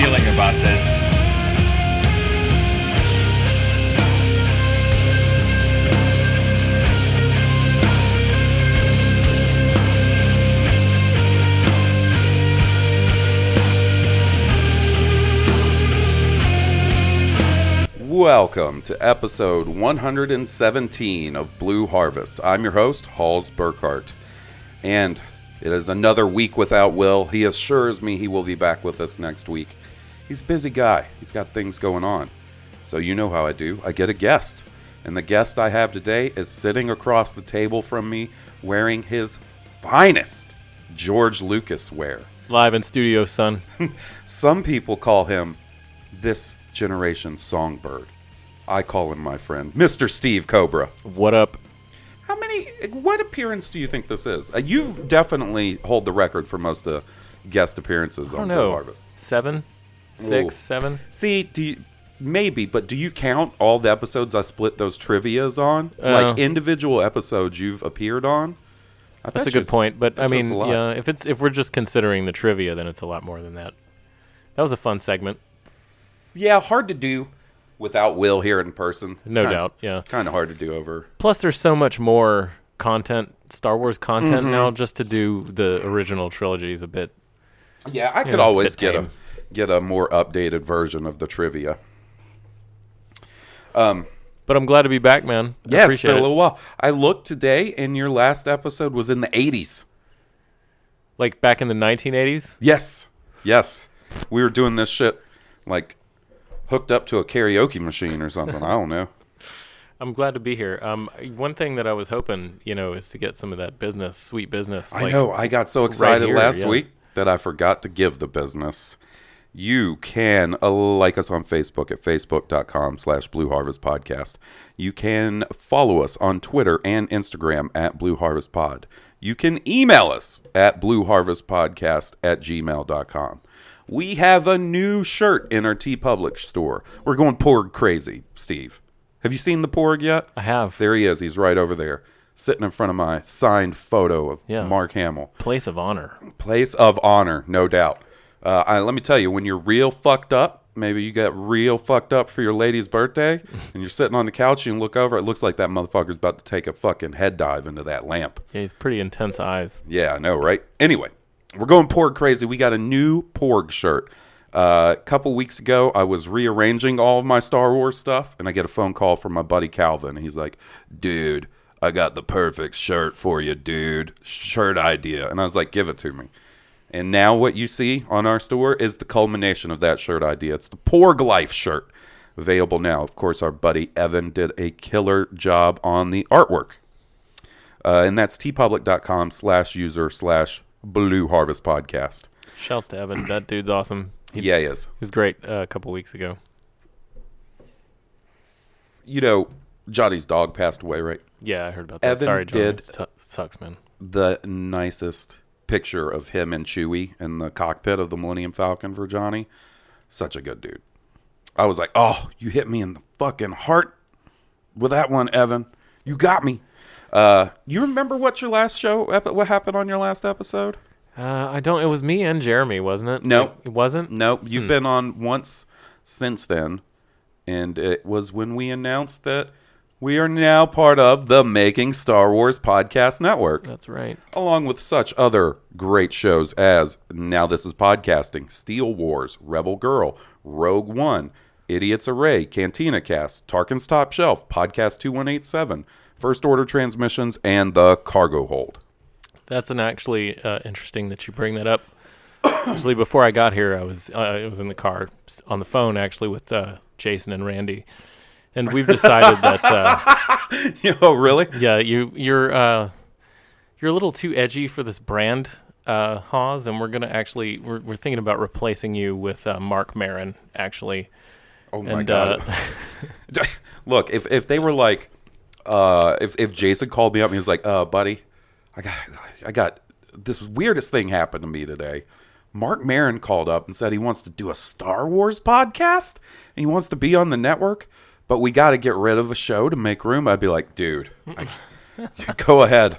Feeling about this. Welcome to episode 117 of Blue Harvest. I'm your host, Halls Burkhart. And it is another week without Will. He assures me he will be back with us next week. He's a busy guy, he's got things going on. So, you know how I do. I get a guest. And the guest I have today is sitting across the table from me wearing his finest George Lucas wear. Live in studio, son. Some people call him this generation's songbird. I call him my friend, Mr. Steve Cobra. What up? How many? What appearance do you think this is? Uh, you definitely hold the record for most uh, guest appearances I don't Blue know. Harvest. Seven? Six? Ooh. Seven? See, do you, maybe, but do you count all the episodes I split those trivia's on, Uh. like individual episodes you've appeared on? I That's a good point. But I mean, yeah, if it's if we're just considering the trivia, then it's a lot more than that. That was a fun segment, yeah, hard to do without Will here in person. It's no kinda- doubt. Yeah. Kind of hard to do over. Plus, there's so much more content, Star Wars content Mm-hmm. now. Just to do the original trilogy is a bit. Yeah, I could know, always get a tame. Get a more updated version of the trivia. But I'm glad to be back, man. I Yeah, it's been a little while. I looked today, and your last episode was in the '80s. Like back in the 1980s. Yes, yes, we were doing this shit like hooked up to a karaoke machine or something. I don't know. I'm glad to be here. Um, one thing that I was hoping, you know, is to get some of that business, sweet business. I like- know. I got so excited here, last yeah. week that I forgot to give the business. You can uh, like us on Facebook at facebook.com slash Blue Harvest Podcast. You can follow us on Twitter and Instagram at Blue Harvest Pod. You can email us at blueharvestpodcast at gmail.com. We have a new shirt in our TeePublic store. We're going Porg crazy, Steve. Have you seen the Porg yet? I have. There he is. He's right over there, sitting in front of my signed photo of Yeah. Mark Hamill. Place of honor. Place of honor, no doubt. Uh, I, let me tell you, when you're real fucked up, maybe you get real fucked up for your lady's birthday, and you're sitting on the couch and you look over, it looks like that motherfucker's about to take a fucking head dive into that lamp. Yeah, he's pretty intense eyes. Yeah, I know, right? Anyway, we're going Porg crazy. We got a new Porg shirt. Uh, a couple weeks ago, I was rearranging all of my Star Wars stuff, and I get a phone call from my buddy Calvin. He's like, "Dude, I got the perfect shirt for you, dude. Shirt idea." And I was like, "Give it to me." And now what you see on our store is the culmination of that shirt idea. It's the Porg Life shirt, available now. Of course, our buddy Evan did a killer job on the artwork. Uh, and that's teepublic.com slash user slash blue harvest podcast. Shouts to Evan. That dude's awesome. He, Yeah, he is. he was great uh, a couple weeks ago. You know, Johnny's dog passed away, right? Yeah, I heard about that. Evan Sorry, John. did- It su- sucks, man. The nicest picture of him and Chewie in the cockpit of the Millennium Falcon for Johnny. Such a good dude. I was like, oh, you hit me in the fucking heart with that one, Evan. You got me. Uh, you remember what your last show, what happened on your last episode? Uh, I don't. It was me and Jeremy, wasn't it? No. Like, it wasn't. No, you've been on once since then, and it was when we announced that we are now part of the Making Star Wars Podcast Network That's right. along with such other great shows as Now This Is Podcasting, Steele Wars, Rebel Girl, Rogue One, Idiots Array, Cantina Cast, Tarkin's Top Shelf, Podcast 2187, First Order Transmissions, and The Cargo Hold. That's an actually uh, interesting that you bring that up. actually, before I got here, I was uh, I was in the car on the phone actually with uh, Jason and Randy, and we've decided that uh, you know, really? yeah, you you're uh, you're a little too edgy for this brand, uh, Hawes, and we're gonna actually we're we're thinking about replacing you with uh, Mark Maron actually. Oh my And, god! uh, Look, if if they were like, uh, if if Jason called me up and he was like, "Uh, buddy, I got I got this weirdest thing happened to me today." Mark Maron called up and said he wants to do a Star Wars podcast and he wants to be on the network, but we got to get rid of a show to make room. I'd be like, dude, I, go ahead.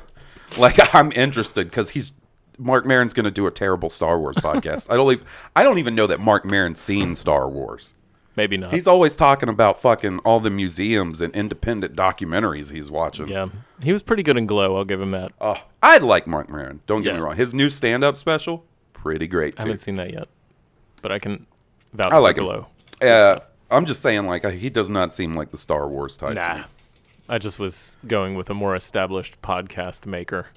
Like I'm interested because he's Mark Maron's going to do a terrible Star Wars podcast. I don't even I don't even know that Mark Maron's seen Star Wars. Maybe not. He's always talking about fucking all the museums and independent documentaries he's watching. yeah, he was pretty good in Glow. I'll give him that. Oh, I like Mark Maron. Don't get me wrong. His new stand-up special, pretty great I haven't seen that yet, but I can vouch I like for. Glow. Uh, I'm just saying, like he does not seem like the Star Wars type. Nah. I just was going with a more established podcast maker.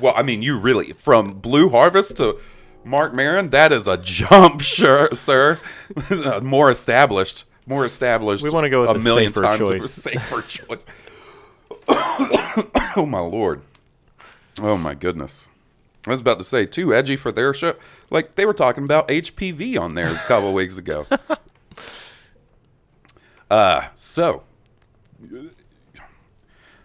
Well, I mean, you really from Blue Harvest to Mark Maron, that is a jump, sure, sir. more established, more established. We wanna go with a million safer times choice. safer choice. oh my lord! Oh my goodness! I was about to say too edgy for their show. Like they were talking about HPV on theirs a couple weeks ago. Uh, so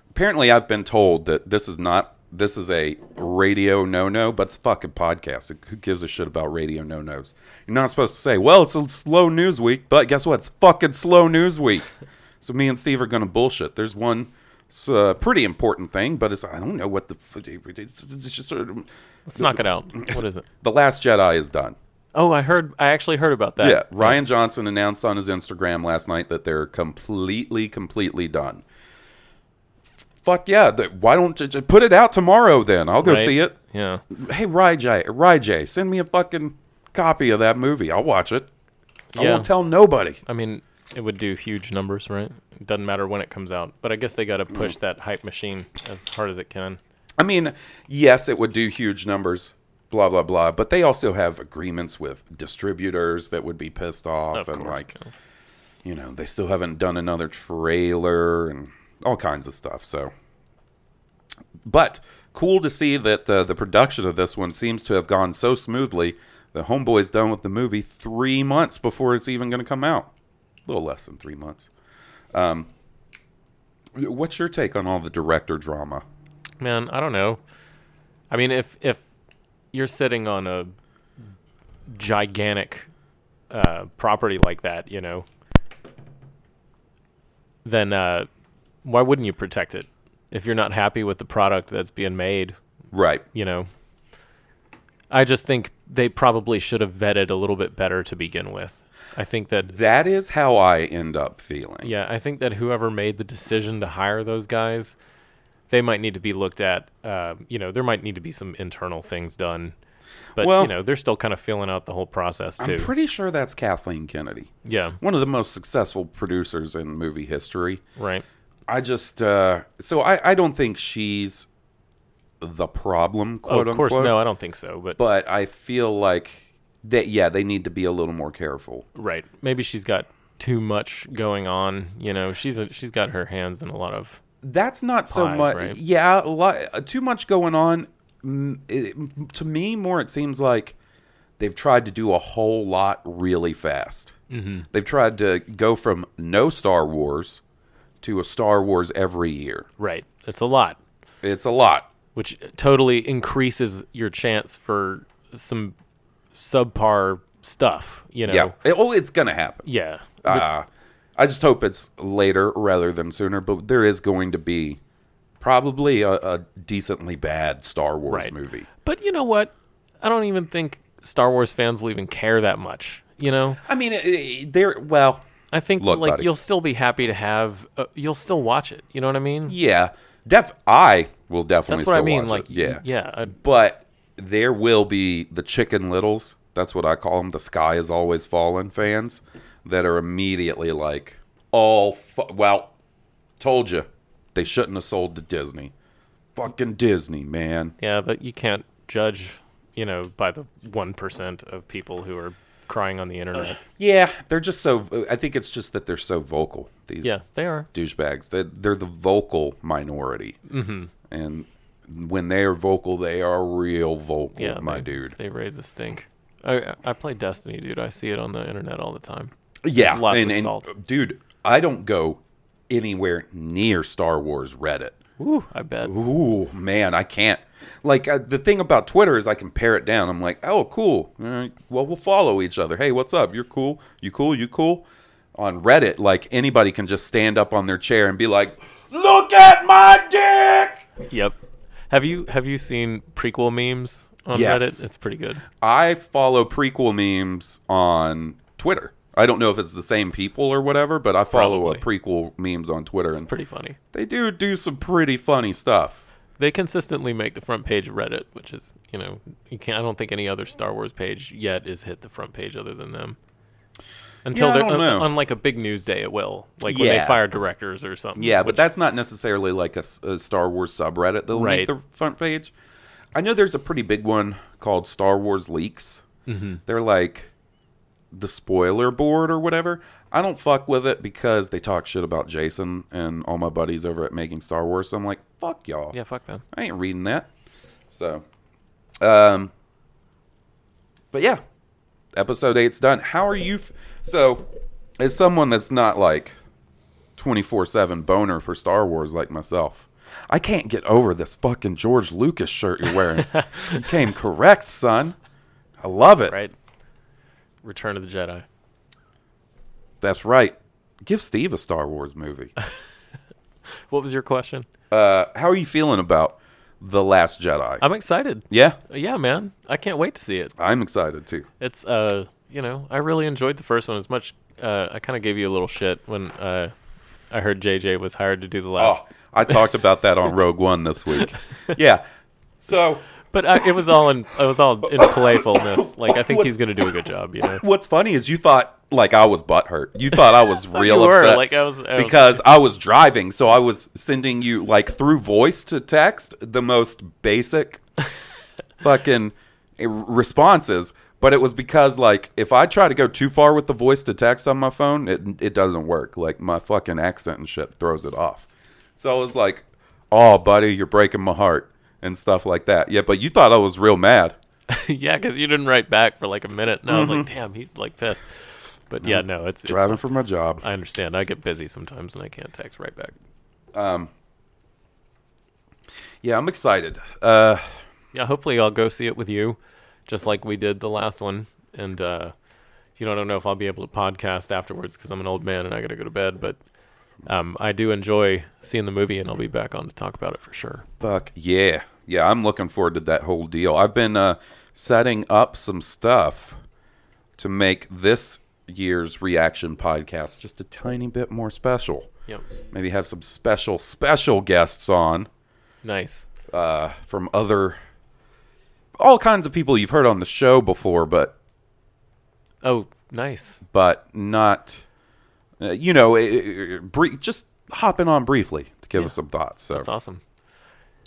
apparently I've been told that this is not this is a radio no no, but it's a fucking podcast. Who gives a shit about radio no nos? You're not supposed to say, well, it's a slow news week, but guess what? It's fucking slow news week. so me and Steve are gonna bullshit. There's one it's a pretty important thing, but it's I don't know what the it's, it's just sort of, Let's knock it out. What is it? the Last Jedi is done. Oh, I heard. I actually heard about that. Yeah, Rian Johnson announced on his Instagram last night that they're completely, completely done. Fuck yeah! th- Why don't you just put it out tomorrow? Then I'll go Right? see it. Yeah. Hey, Ryjay, Ryjay, send me a fucking copy of that movie. I'll watch it. I Yeah. won't tell nobody. I mean, it would do huge numbers, right? It doesn't matter when it comes out, but I guess they got to push Mm. that hype machine as hard as it can. I mean, yes, it would do huge numbers. Blah blah blah. But they also have agreements with distributors that would be pissed off, Of and course, like, yeah. you know, they still haven't done another trailer and all kinds of stuff. So, but cool to see that uh, the production of this one seems to have gone so smoothly. The homeboy's done with the movie three months before it's even going to come out. A little less than three months. Um, what's your take on all the director drama? Man, I don't know. I mean, if if you're sitting on a gigantic uh, property like that, you know, then uh, why wouldn't you protect it? If you're not happy with the product that's being made, Right. you know, I just think they probably should have vetted a little bit better to begin with. I think that That is how I end up feeling. yeah, I think that whoever made the decision to hire those guys, they might need to be looked at. Uh, you know, there might need to be some internal things done. But Well- you know, they're still kind of feeling out the whole process too. I'm pretty sure that's Kathleen Kennedy, yeah, one of the most successful producers in movie history. right. I just uh so I I don't think she's the problem, Oh, of course, unquote. no, I don't think so. But, But I feel like that yeah, they need to be a little more careful. right, maybe she's got too much going on. You know, she's a, she's got her hands in a lot of That's not so much. right? Yeah, a lot too much going on. Mm, it- to me, more it seems like they've tried to do a whole lot really fast. Mm-hmm. They've tried to go from no Star Wars to a Star Wars every year. right. It's a lot. It's a lot. which totally increases your chance for some subpar stuff. You know, Yeah. It- oh, it's gonna happen. yeah. Uh, I just hope it's later rather than sooner. But there is going to be probably a, a decently bad Star Wars Right. movie. But you know what? I don't even think Star Wars fans will even care that much. You know, I mean, it, they're well, I think Look, like buddy. you'll still be happy to have. Uh, you'll still watch it. You know what I mean? yeah. Def, I will definitely. That's what I mean. Like, it. yeah, yeah. I- but there will be the chicken littles. That's what I call them. The sky is always falling fans that are immediately like, all fu- well, told you they shouldn't have sold to Disney. Fucking Disney, man. Yeah, but you can't judge, you know, by the one percent of people who are crying on the internet. Yeah, they're just so. I think it's just that they're so vocal. These yeah, they are. douchebags. They they're the vocal minority, mm-hmm. and when they are vocal, they are real vocal, Yeah, my they, dude. They raise a stink. I I play Destiny, dude. I see it on the internet all the time. Yeah, lots and, of and, salt. dude. I don't go anywhere near Star Wars Reddit. Ooh, I bet. Ooh, man, I can't. Like uh, the thing about Twitter is I can pare it down. I'm like, oh, cool. Right. Well, we'll follow each other. Hey, what's up? You're cool. You cool? You cool? On Reddit, like anybody can just stand up on their chair and be like, "Look at my dick." Yep. Have you have you seen prequel memes on Yes. Reddit? It's pretty good. I follow prequel memes on Twitter. I don't know if it's the same people or whatever, but I follow a prequel memes on Twitter, and Pretty funny. they do do some pretty funny stuff. They consistently make the front page of Reddit, which is you know you can't. I don't think any other Star Wars page yet is hit the front page other than them. Until Yeah, I they're don't on, know. on like a big news day, it will. Like when they Yeah. fire directors or something. Yeah, but which- that's not necessarily like a, s- a Star Wars subreddit that'll Right. make the front page. I know there's a pretty big one called Star Wars Leaks. Mm-hmm. They're like the spoiler board or whatever. I don't fuck with it because they talk shit about Jason and all my buddies over at Making Star Wars. So I'm like, fuck y'all. yeah. Fuck them. I ain't reading that. So, um, but yeah, episode eight's done. How are you? F- so, as someone that's not like 24 7 boner for Star Wars like myself, I can't get over this fucking George Lucas shirt you're wearing. you came correct, son. I love it. Right. Return of the Jedi. That's right. Give Steve a Star Wars movie. What was your question? Uh, how are you feeling about The Last Jedi? I'm excited. yeah, Yeah, man. I can't wait to see it. I'm excited too. It's uh, you know, I really enjoyed the first one as much. Uh, I kind of gave you a little shit when uh, I heard JJ was hired to do the last. Oh, I talked about that on Rogue One this week. Yeah. So But I, it was all in it was all in playfulness. Like I think he's gonna do a good job. You know. what's funny is you thought like I was butthurt. You thought I was real you were, upset. like, I was- I was- because I was driving, so I was sending you like through voice to text the most basic fucking responses. But it was because like if I try to go too far with the voice to text on my phone, it it doesn't work. Like my fucking accent and shit throws it off. So I was like, "Oh, buddy, you're breaking my heart." And stuff like that. Yeah, but you thought I was real mad. yeah, because you didn't write back for like a minute, and I was like, damn, he's like pissed. But yeah, no, it's, it's Driving for my job. I understand. I get busy sometimes, and I can't text right back. Um. Yeah, I'm excited. Uh, Yeah, hopefully I'll go see it with you, just like we did the last one. And uh, you know, I don't know if I'll be able to podcast afterwards because I'm an old man and I got to go to bed. But um, I do enjoy seeing the movie, and I'll be back on to talk about it for sure. fuck yeah, yeah. I'm looking forward to that whole deal. I've been uh, setting up some stuff to make this year's reaction podcast just a tiny bit more special. Yep. Maybe have some special special guests on Nice. uh, from other all kinds of people you've heard on the show before, but Oh, nice. but not uh, you know uh, uh, brie- just hopping on briefly to give us some thoughts. So That's awesome.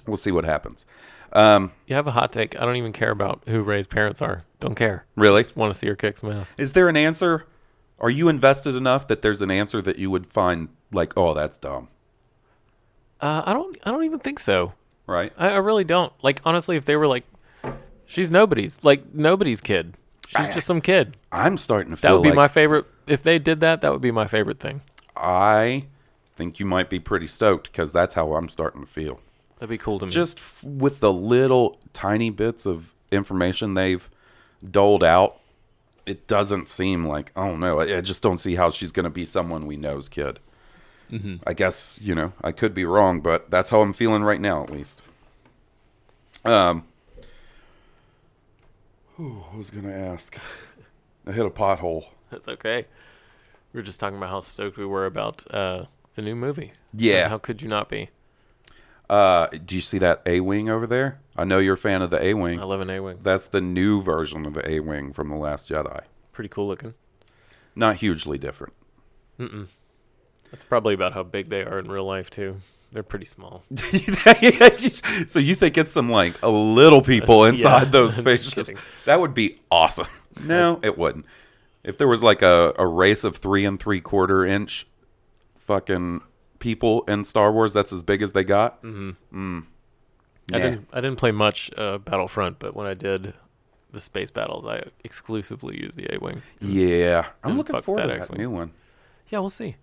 we'll see what happens. Um, You have a hot take. I don't even care about who Rey's parents are. Don't care. Really? want to see her kick some ass. Is there an answer? Are you invested enough that there's an answer that you would find like, oh, that's dumb, Uh, I don't. I don't even think so. right? I, I really don't. Like honestly, if they were like, she's nobody's like nobody's kid. She's just some kid. I'm starting to feel That would be like my favorite. If they did that, that would be my favorite thing. I think you might be pretty stoked because that's how I'm starting to feel. That'd be cool to me. Just f- with the little tiny bits of information they've doled out, it doesn't seem like oh don't. I, I just don't see how she's going to be someone we know's kid. I guess you know I could be wrong, but that's how I'm feeling right now, at least. Um, whew, I was going to ask. I hit a pothole. That's okay. We were just talking about how stoked we were about uh, the new movie. Yeah. How could you not be? Uh, do you see that A wing over there? I know you're a fan of the A wing. I love an A-wing. That's the new version of the A wing from the Last Jedi. Pretty cool looking. Not hugely different. That's probably about how big they are in real life too. They're pretty small. so you think it's some like a little people Yeah. inside those I'm spaceships? That would be awesome. No, it wouldn't. If there was like a, a race of three and three quarter inch fucking people in Star Wars, that's as big as they got. Mm-hmm. Mm. I didn't I didn't play much uh, Battlefront, but when I did the space battles, I exclusively used the A-wing. Yeah, I'm looking forward to that X-Wing. new one. Yeah, we'll see.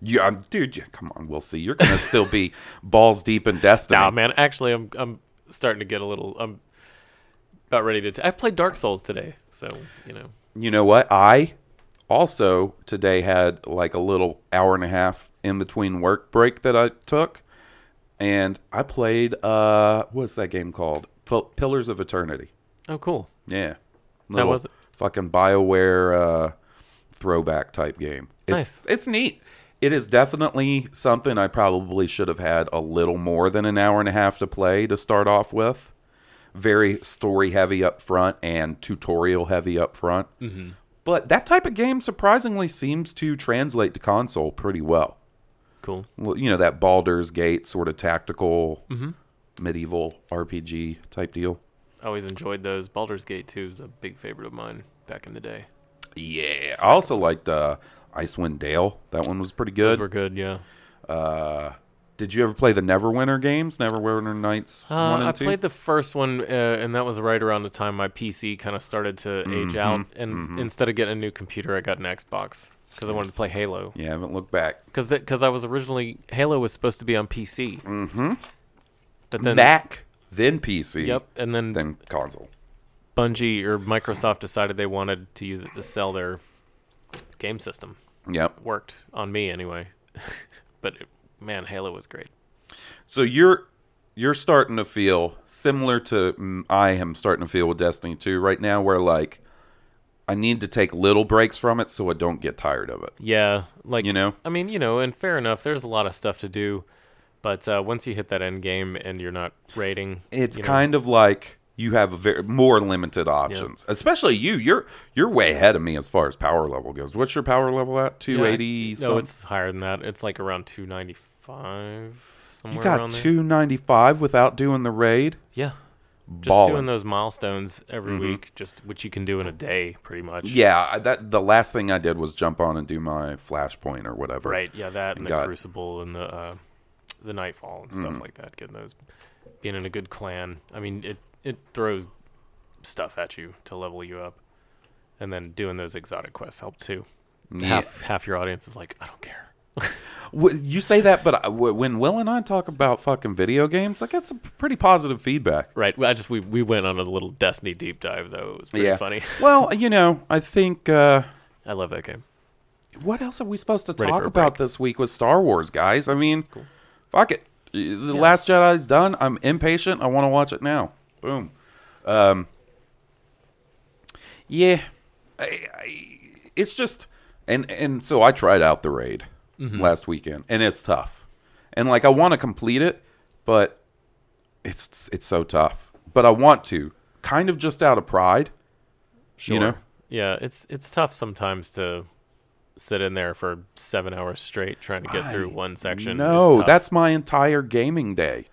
Yeah, I'm, dude, yeah, come on, we'll see. You're gonna still be balls deep in Destiny. Nah, man. Actually, I'm I'm starting to get a little. I'm about ready to. T- I played Dark Souls today, so you know. You know what? I also today had like a little hour and a half in between work break that I took, and I played uh, what's that game called? Pil- Pillars of Eternity. Oh, cool. Yeah, How Little was it? Fucking Bioware uh, throwback type game. It's, Nice. It's neat. It is definitely something I probably should have had a little more than an hour and a half to play to start off with. Very story heavy up front and tutorial heavy up front. Mm-hmm. But that type of game surprisingly seems to translate to console pretty well. Cool. Well, you know that Baldur's Gate sort of tactical medieval RPG type deal. I always enjoyed those. Baldur's Gate 2 is a big favorite of mine back in the day. Yeah, I also liked uh, Icewind Dale. That one was pretty Those good. were good, yeah. Uh, did you ever play the Neverwinter games? Neverwinter Nights Uh, one and I two. played the first one, uh, and that was right around the time my PC kind of started to Mm-hmm. age out. And instead of getting a new computer, I got an Xbox because I wanted to play Halo. yeah, I haven't looked back. Because because I was originally Halo was supposed to be on PC. Mm-hmm. But then Mac, then PC, Yep, and then then console. Bungie or Microsoft decided they wanted to use it to sell their game system. Yep. Worked on me anyway. but it, man, Halo was great. So you're you're starting to feel similar to mm, I am starting to feel with Destiny 2 right now, where like I need to take little breaks from it so I don't get tired of it. Yeah, like You know? I mean, you know, and fair enough. There's a lot of stuff to do, but uh, once you hit that end game and you're not raiding, It's you know, kind of like you have a very more limited options. Especially you. You're you're way ahead of me as far as power level goes. What's your power level at? yeah, 280 No, it's higher than that. It's like around 295 somewhere You got 295 without doing the raid? Yeah, just Ballin'. doing those milestones every week, just which you can do in a day, pretty much. Yeah, that the last thing I did was jump on and do my flashpoint or whatever. Right. Yeah, that and the Got- Crucible and the uh, the Nightfall and Mm-hmm. stuff like that. Getting those, being in a good clan. I mean, it it throws stuff at you to level you up, and then doing those exotic quests help too. Yeah. Half half your audience is like, I don't care. You say that, but I- when Will and I talk about fucking video games, I get some pretty positive feedback. Right. well, I just we we went on a little Destiny deep dive though. It was pretty yeah. funny. Well, you know, I think uh, I love that game. what else are we supposed to Ready talk about break. this week with Star Wars, guys? I mean, fuck it. The Last Jedi's done. I'm impatient. I want to watch it now. Boom. Um, yeah, I, I, it's just and and so I tried out the raid Mm-hmm. last weekend, and it's tough. And like I want to complete it, but it's it's so tough. But I want to, kind of just out of pride. Sure. You know? Yeah, it's it's tough sometimes to sit in there for seven hours straight trying to get through one section. No, that's my entire gaming day.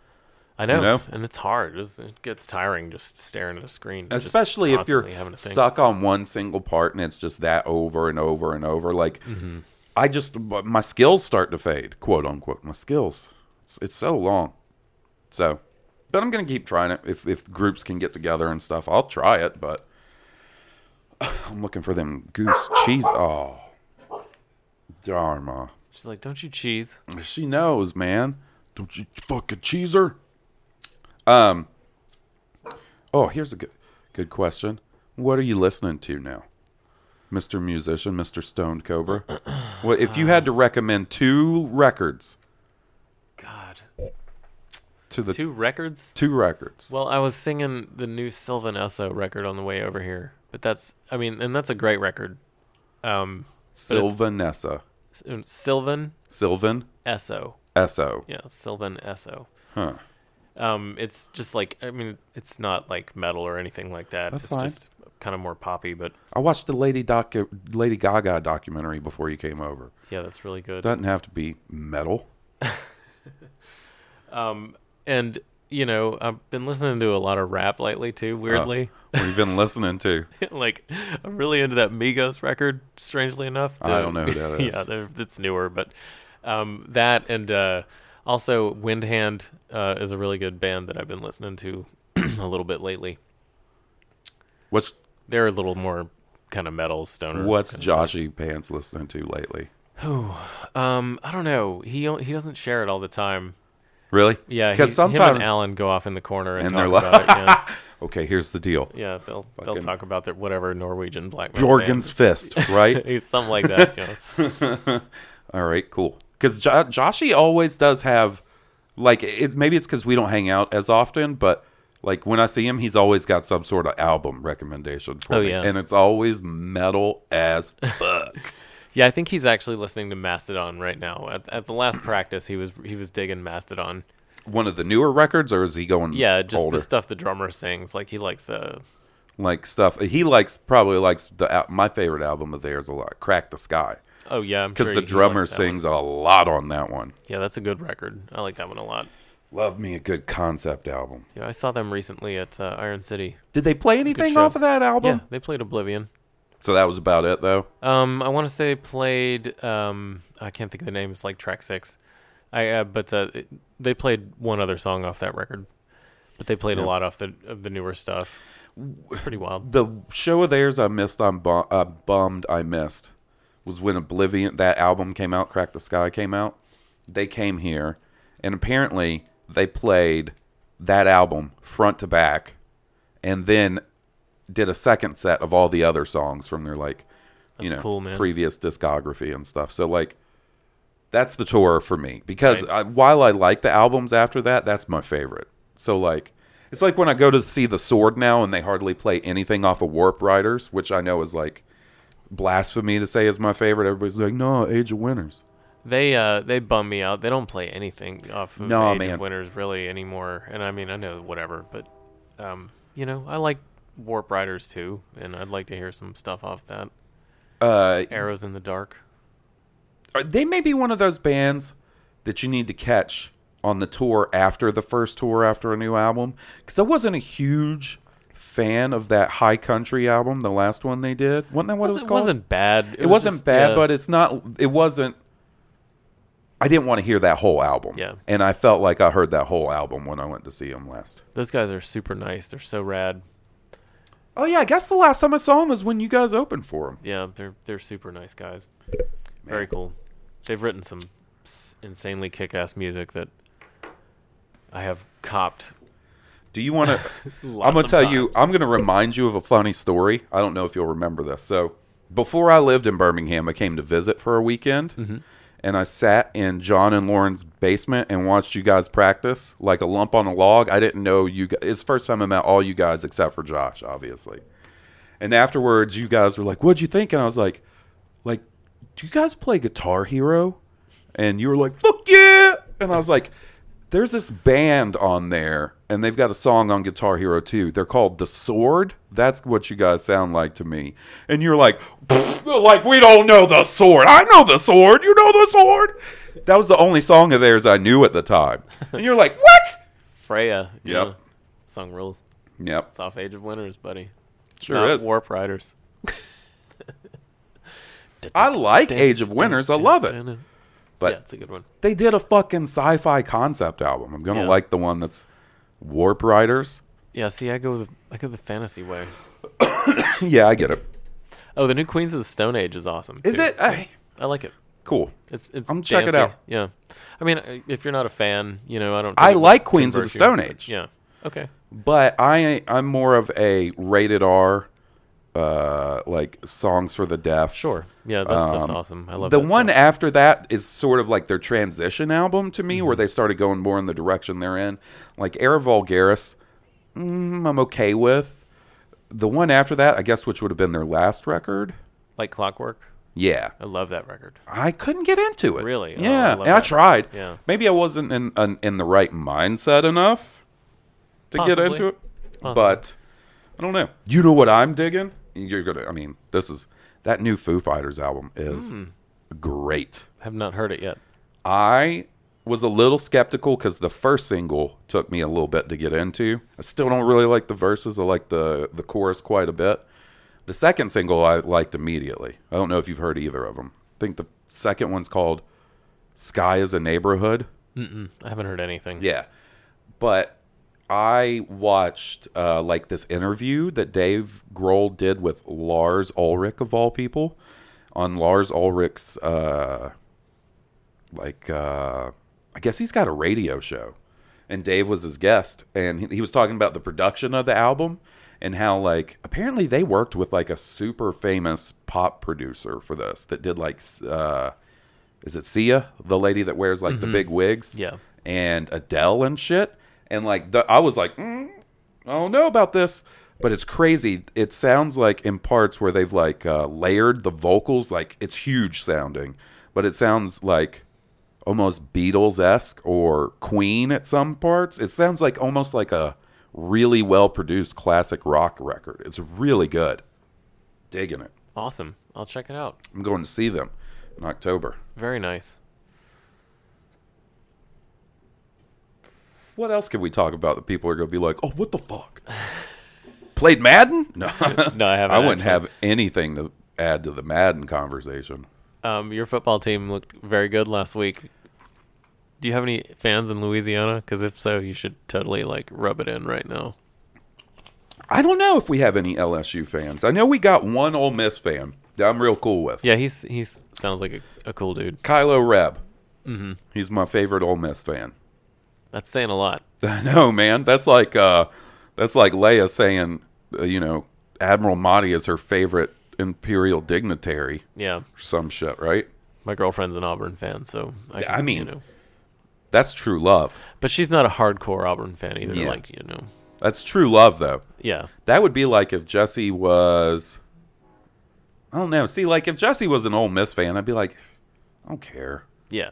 I know, know? and it's hard. It's, it gets tiring just staring at a screen, especially if you're constantly having to think. stuck on one single part and it's just that over and over and over like Mm-hmm. I just my skills start to fade quote unquote. My skills. It's, it's so long. So but i'm gonna keep trying it. If, if groups can get together and stuff i'll try it but i'm looking for them goose cheese. Oh dharma. She's like, "Don't you cheese?" she knows man. Don't you fucking cheese her. Um oh here's a good good question. What are you listening to now mr musician mr stoned cobra what if you had to recommend two records God, to the two, records. two records Well, I was singing the new Sylvan Esso record on the way over here. but that's I mean, and that's a great record. Um, Sylvanessa. S- um, Sylvan Sylvan Esso. Esso. Yeah, Sylvan Esso. Huh. Um, it's just like I mean, it's not like metal or anything like that. That's it's fine. just kind of more poppy, but I watched the Lady docu- Lady Gaga documentary before you came over. yeah, that's really good. Doesn't have to be metal. Um, and you know, I've been listening to a lot of rap lately too. Weirdly, What have you been listening to? like I'm really into that Migos record. Strangely enough, I The- don't know who that yeah, is. they're- it's newer, but um, that and uh, also Windhand uh, is a really good band that I've been listening to a little bit lately. What's They're a little more kind of metal stoner. What's. Joshy Pants listening to lately? Um, I don't know. He he doesn't share it all the time. Really? Yeah, because he, him sometimes and Alan go off in the corner and, And talk they're like- about it. Yeah, okay, here's the deal. yeah, they'll they'll talk about their whatever Norwegian black metal Jorgen's fist, right? something like that. All right, cool. Because jo- Joshy always does have, like, it, maybe it's because we don't hang out as often, but like when I see him, he's always got some sort of album recommendation for Oh, me, yeah. and it's always metal as fuck. Yeah, I think he's actually listening to Mastodon right now. At, at the last practice, he was he was digging Mastodon. One of the newer records, or is he going? Yeah, just older? the stuff the drummer sings. Like he likes uh like stuff. He likes probably likes the al- my favorite album of theirs a lot. Crack the Skye, oh yeah, because sure the he- he drummer that one. sings a lot on that one. Yeah, that's a good record. I like that one a lot. Love me a good concept album. Yeah, I saw them recently at uh, Iron City. Did they play anything show. off of that album? Yeah, they played Oblivion. So that was about it, though. Um, I want to say they played. Um, I can't think of the name. It's like track six. I uh, but uh, it, they played one other song off that record, but they played a lot off the of the newer stuff. Pretty wild. The show of theirs I missed. I'm bu- uh, bummed I missed. Was when Oblivion that album came out. Crack the Skye came out. They came here, and apparently they played that album front to back, and then did a second set of all the other songs from their like, you That's know, cool, previous discography and stuff. So like, that's the tour for me because Right. I, while I like the albums after that, that's my favorite. So like, it's like when I go to see the Sword now and they hardly play anything off of Warp Riders, which I know is like blasphemy to say is my favorite. Everybody's like, no, Age of Winters. They uh they bum me out. They don't play anything off of No, Age man. of Winters really anymore. And I mean I know whatever, but um you know I like Warp Riders too, and I'd like to hear some stuff off that. Uh, Arrows in the Dark. they may be one of those bands that you need to catch on the tour after the first tour after a new album because I wasn't a huge fan of that High Country album, the last one they did. Wasn't that what it was it called? wasn't bad. it, was wasn't just- bad, yeah. but it's not. It wasn't. I didn't want to hear that whole album. Yeah. and I felt like I heard that whole album when I went to see them last. those guys are super nice. They're so rad. Oh yeah, I guess the last time I saw them was when you guys opened for them. Yeah, they're they're super nice guys. Very cool. They've written some insanely kick-ass music that I have copped. Do you want to? I'm gonna of tell you. I'm gonna remind you of a funny story. I don't know if you'll remember this. So, before I lived in Birmingham, I came to visit for a weekend, Mm-hmm. And I sat in John and Lauren's basement and watched you guys practice like a lump on a log. I didn't know you. guys. It's first time I met all you guys except for Josh, obviously. And afterwards, you guys were like, "What'd you think?" And I was like, "Like, do you guys play Guitar Hero?" And you were like, "Fuck yeah!" And I was like, "There's this band on there, and they've got a song on Guitar Hero too. They're called The Sword. That's what you guys sound like to me." And you're like, "Like we don't know The Sword. I know The Sword. You know The Sword." That was the only song of theirs I knew at the time. And you're like, "What?" Freya. Yep. know, Song rules. Yep, It's off Age of Winters, buddy. sure Not is. Warp Riders. I like Age of Winters. I love it. But yeah, it's a good one. they did a fucking sci-fi concept album. I'm gonna Yeah. like the one that's Warp Riders. Yeah, see, I go the I go the fantasy way. yeah, I get it. Oh, the new Queens of the Stone Age is awesome. Is too. it? I, I like it. cool. It's it's. I'm check it out. Yeah, I mean, uh, if you're not a fan, you know, I don't. I think it would like Queens of the Stone. Age. Yeah. Okay. But I I'm more of a rated R, uh, like songs for the deaf. Sure. Yeah, that stuff's Um, awesome. I love the one stuff. after that is sort of like their transition album to me, Mm-hmm. where they started going more in the direction they're in. Like Era Vulgaris, mm, I'm okay with. the one after that, I guess, which would have been their last record. Like Clockwork. Yeah, I love that record. I couldn't get into it. Really? Oh, I Yeah, and I tried. Yeah. Maybe I wasn't in in, in the right mindset enough to get into it. Possibly. But I don't know. You know what I'm digging? You're gonna. I mean, this is that new Foo Fighters album is Hmm. great. Have not heard it yet. I was a little skeptical because the first single took me a little bit to get into. I still don't really like the verses. I like the the chorus quite a bit. The second single I liked immediately. I don't know if you've heard either of them. I think the second one's called "Sky is a Neighborhood." Mm-mm, I haven't heard anything. Yeah, but I watched uh, like this interview that Dave Grohl did with Lars Ulrich of all people on Lars Ulrich's uh, like uh, I guess he's got a radio show, and Dave was his guest, and he, he was talking about the production of the album and how like apparently they worked with like a super famous pop producer for this that did like uh, is it Sia the lady that wears like the big wigs Yeah. and Adele and shit. And like the, I was like, mm, I don't know about this, but it's crazy. It sounds like in parts where they've like uh, layered the vocals, like it's huge sounding, but it sounds like almost Beatles esque or Queen at some parts. It sounds like almost like a really well produced classic rock record. It's really good. Digging it. Awesome. I'll check it out. I'm going to see them in October. Very nice. What else can we talk about that people are going to be like, oh, what the fuck? Played Madden? No. No, I haven't I wouldn't actually. have anything to add to the Madden conversation. Um, your football team looked very good last week. Do you have any fans in Louisiana? Because if so, you should totally like rub it in right now. I don't know if we have any LSU fans. I know we got one Ole Miss fan that I'm real cool with. Yeah, he's he's sounds like a, a cool dude. Kylo Reb. Mm-hmm. He's my favorite Ole Miss fan. That's saying a lot. I know, man. That's like uh, that's like Leia saying, uh, you know, Admiral Mahdi is her favorite imperial dignitary. Yeah, Some shit, right? my girlfriend's an Auburn fan, so I, I mean, you know, That's true love. but she's not a hardcore Auburn fan either. Yeah. Like you know, That's true love, though. yeah, That would be like if Jesse was. I don't know. See, like if Jesse was an Ole Miss fan, I'd be like, I don't care. yeah,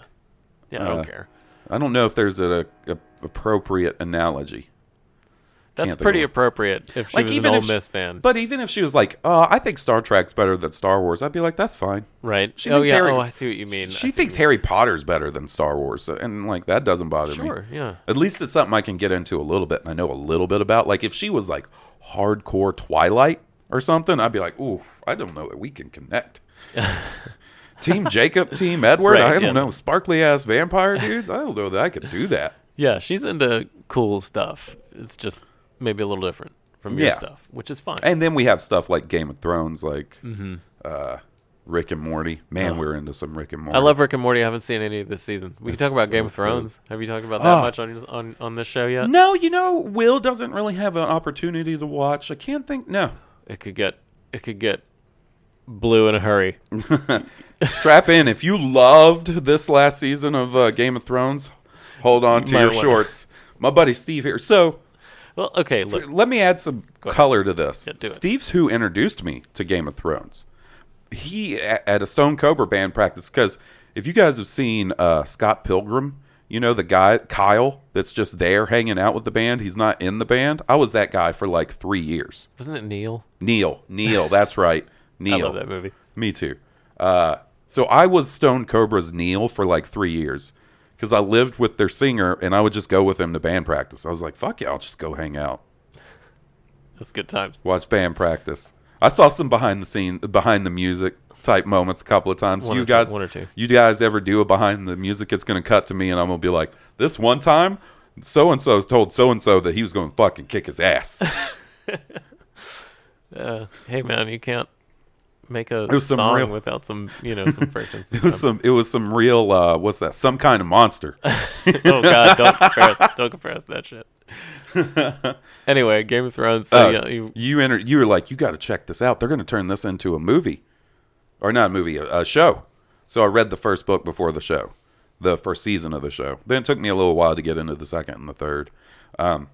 yeah. I Uh, don't care. I don't know if there's a, a appropriate analogy. That's can't pretty appropriate if she Like was even an Ole she- Miss fan, But even if she was like, "Oh, I think Star Trek's better than Star Wars," I'd be like, "That's fine." right? she oh yeah. Harry- oh, I see what you mean. She thinks mean. Harry Potter's better than Star Wars, so- and like that doesn't bother me. Sure. Yeah. At least it's something I can get into a little bit, and I know a little bit about. Like if she was like hardcore Twilight or something, I'd be like, "Ooh, I don't know that we can connect." team Jacob, Team Edward. Right, I don't yeah. know, sparkly ass vampire dudes. I don't know that I could do that. Yeah, she's into cool stuff. It's just maybe a little different from your Yeah. stuff, which is fine. And then we have stuff like Game of Thrones, like Mm-hmm. uh, Rick and Morty. Man, we're into some Rick and Morty. I love Rick and Morty. I haven't seen any of this season. We can talk about Game of Thrones. Have you talked about that Oh. much on, on on this show yet? No, you know, Will doesn't really have an opportunity to watch. I can't think. No, It could get it could get blue in a hurry. strap in. If you loved this last season of uh, Game of Thrones, hold on to Might your shorts. My buddy Steve here. So Well, okay, look. let me add some ahead. color to this. Yeah, do it. Steve's who introduced me to Game of Thrones. He a- at a Stone Cobra band practice because if you guys have seen uh, Scott Pilgrim, you know the guy Kyle that's just there hanging out with the band. He's not in the band. I was that guy for like three years. Wasn't it Neil? Neil, Neil, that's right, Neil. I love that movie. Me too. Uh, so I was Stone Cobra's Neil for like three years because I lived with their singer and I would just go with him to band practice. I was like, fuck yeah, I'll just go hang out, That's good times. watch band practice. I saw some behind the scene, behind the music type moments a couple of times. One you or two- guys, one or two. you guys ever do a behind the music? It's going to cut to me and I'm going to be like, this one time, so and so told so and so that he was going to fucking kick his ass. Uh, hey man, you can't make a was some song real- without some you know some friction. it was some, it was some real, uh, what's that? Some kind of monster. oh god, don't compare us, don't to that shit. anyway, Game of Thrones. So Uh, yeah, you, you enter, you were like, you got to check this out. They're going to turn this into a movie, or not a movie, a, a show. So I read the first book before the show, the first season of the show. Then it took me a little while to get into the second and the third. Um,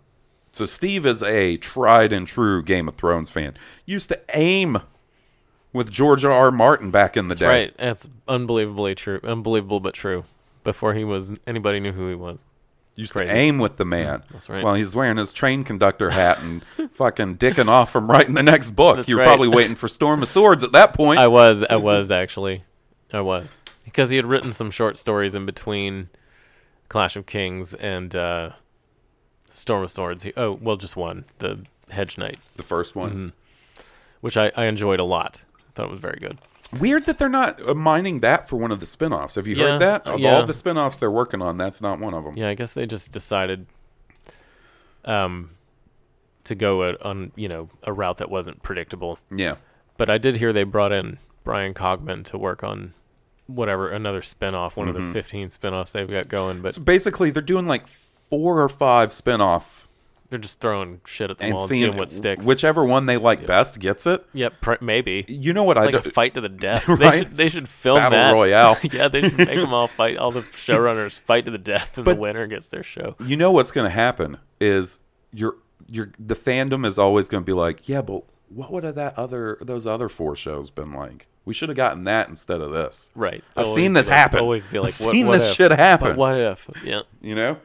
So Steve is a tried and true Game of Thrones fan. Used to aim with George R. R. Martin back in the That's day. right. That's unbelievably true. Unbelievable, but true. Before he was anybody knew who he was. Used Crazy. to aim with the man. That's right. While he's wearing his train conductor hat and fucking dicking off from writing the next book. That's You're right. probably waiting for Storm of Swords at that point. I was. I was actually. I was because he had written some short stories in between Clash of Kings and uh, Storm of Swords. He, oh, well, just one, the Hedge Knight, the first one. Mm-hmm. which I, I enjoyed a lot. Thought it was very good. Weird that they're not uh, mining that for one of the spin-offs. Have you Yeah, heard that? Of yeah. all the spin-offs they're working on, that's not one of them. Yeah, I guess they just decided um, to go a, on you know a route that wasn't predictable. Yeah. But I did hear they brought in Bryan Cogman to work on whatever another spin-off, one of the 15 spin-offs they've got going, but So basically, they're doing like four or five spin-off they're just throwing shit at the and wall and seeing seeing what sticks. whichever one they like best gets it. Yep, pr- maybe. You know what It's I like do- a fight to the death. They should they should film Battle that. Royale. yeah, they should make them all fight. All the showrunners fight to the death, and But- the winner gets their show. You know what's going to happen is you're you're the fandom is always going to be like, yeah, but what would have that other those other four shows been like? We should have gotten that instead of this. Right. I've Always seen this like- happen. Always be like, I've what, seen what this if? shit happen. But what if? Yeah. You know?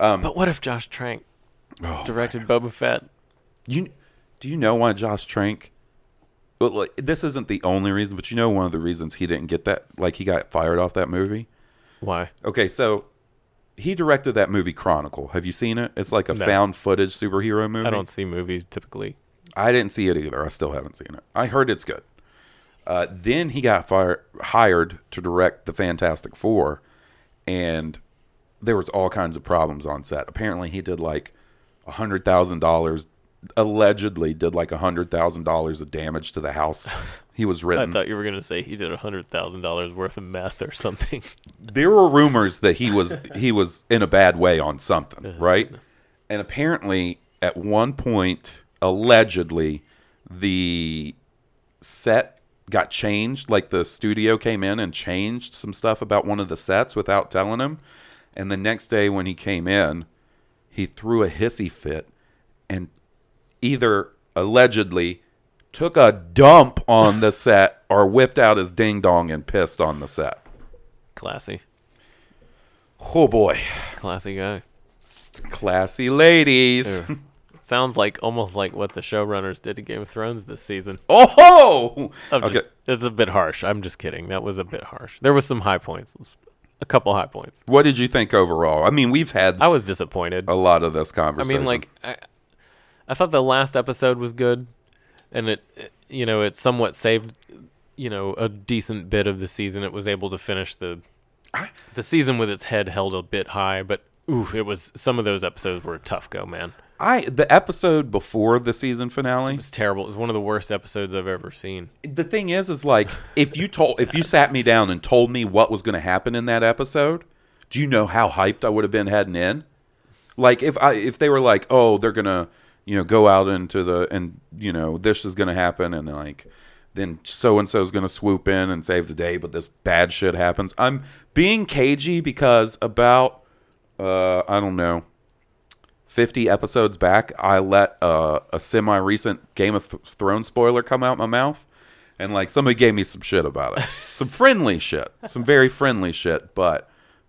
Um, But what if Josh Trank oh, directed Boba Fett? You do you know why Josh Trank? Well, like, this isn't the only reason, but you know one of the reasons he didn't get that, like he got fired off that movie. Why? Okay, so he directed that movie Chronicle. Have you seen it? It's like a No. found footage superhero movie. I don't see movies typically. I didn't see it either. I still haven't seen it. I heard it's good. Uh, then he got fired, hired to direct the Fantastic Four, and there was all kinds of problems on set. Apparently, he did like a hundred thousand dollars. Allegedly, did like a hundred thousand dollars of damage to the house he was written. I thought you were gonna say he did a hundred thousand dollars worth of meth or something. there were rumors that he was he was in a bad way on something, uh-huh. right? And apparently, at one point, allegedly, the set got changed. Like the studio came in and changed some stuff about one of the sets without telling him. And the next day, when he came in, he threw a hissy fit and either allegedly took a dump on the set or whipped out his ding dong and pissed on the set. Classy, Oh boy. classy guy. Classy ladies. Sounds like almost like what the showrunners did to Game of Thrones this season. Oh! Okay. just- it's a bit harsh. I'm just kidding. That was a bit harsh. There was some high points, a couple high points. What did you think overall? I mean, we've had I was disappointed. a lot of this conversation. I conversation. mean, like, I, I thought the last episode was good, and it, it- you know, it somewhat saved, you know, a decent bit of the season. It was able to finish the, the season with its head held a bit high, but oof, it was some of those episodes were a tough go, man. I the episode before the season It finale. was terrible. It was one of the worst episodes I've ever seen. The thing is, is like if you told if you sat me down and told me what was going to happen in that episode, do you know how hyped I would have been heading in? Like if I if they were like, oh, they're gonna you know go out into the and you know this is gonna happen and like then so and so is gonna swoop in and save the day, but this bad shit happens. I'm being cagey because about uh I don't know. 50 episodes back, I let uh, a semi recent Game of Th- Thrones spoiler come out my mouth. And like somebody gave me some shit about it. some friendly shit. Some very friendly shit, but